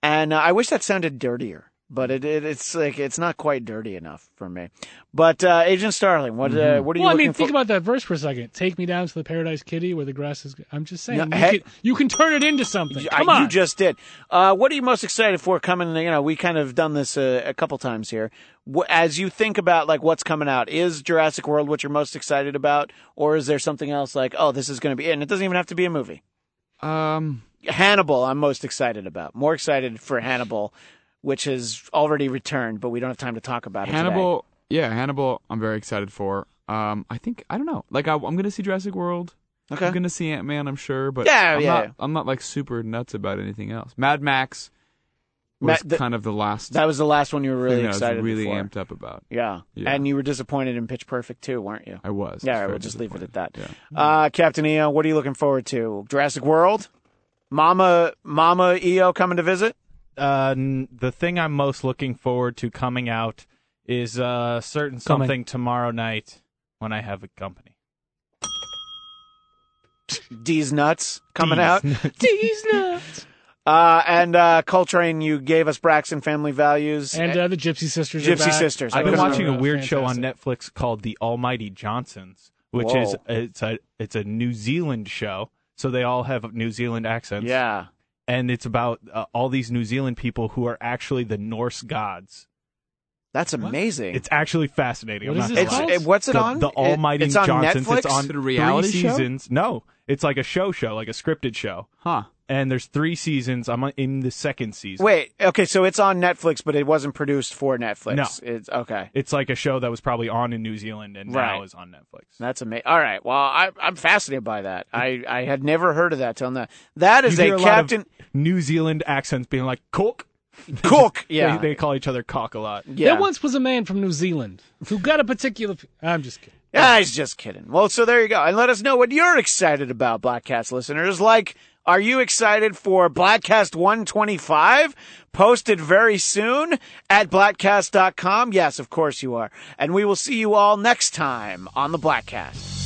and uh, I wish that sounded dirtier. But it, it it's like it's not quite dirty enough for me. But uh, Agent Starling, what uh, what are you Well, I mean, for? think about that verse for a second. Take me down to the Paradise Kitty where the grass is. I'm just saying, No, you, hey- can, you can turn it into something. I- Come on. You just did. Uh, what are you most excited for coming? You know, we kind of done this uh, a couple times here. As you think about like what's coming out, is Jurassic World what you're most excited about, or is there something else like, oh, this is going to be it? And it doesn't even have to be a movie. Um, Hannibal, I'm most excited about. More excited for Hannibal, which has already returned, but we don't have time to talk about it. today. Hannibal. Yeah, Hannibal. I'm very excited for. Um, I think I don't know. Like I, I'm gonna see Jurassic World. Okay. I'm gonna see Ant Man. I'm sure, but Yeah, I'm yeah, Not, yeah. I'm not like super nuts about anything else. Mad Max was Matt, th- kind of the last That was the last one you were really thing that I excited was really for. amped up about. Yeah. Yeah. and you were disappointed in Pitch Perfect too, weren't you? I was. Yeah, I was we'll just leave it at that. disappointed. Uh, Captain EO, what are you looking forward to? Jurassic World? Mama, Mama EO coming to visit? Uh, n- the thing I'm most looking forward to coming out is uh certain Coming. something tomorrow night when I have a company. D's nuts coming D's out. D's nuts. Uh, and uh, Coltrane, you gave us Braxton Family Values. And uh, the Gypsy Sisters. are Gypsy back. Sisters. I've been watching a weird show on. Netflix called The Almighty Johnsons, which Whoa. is it's a it's a New Zealand show, so they all have New Zealand accents. yeah. and it's about uh, all these New Zealand people who are actually the Norse gods. That's amazing. It's actually fascinating. What I'm is not this It's, gonna called? lie. it- what's it the, on? The It- Almighty it's on Johnsons. Netflix? It's on Is it reality three show? seasons. No, it's like a show show, like a scripted show. Huh. And there's three seasons. I'm in the second season. Wait, okay, so it's on Netflix, but it wasn't produced for Netflix. No. It's okay. It's like a show that was probably on in New Zealand and Right. now is on Netflix. That's amazing. All right. Well, I, I'm fascinated by that. I, I had never heard of that till now. That is You hear a a lot of Captain New Zealand accents being like cook. Cook. Yeah. They, they call each other cock a lot. yeah. There once was a man from New Zealand who got a particular. I'm just kidding. Yeah, he's just kidding. Well, so there you go. And let us know what you're excited about, Bladtcast listeners. Like, are you excited for Bladtcast 125? Posted very soon at bladtcast.com. Yes, of course you are. And we will see you all next time on the Bladtcast.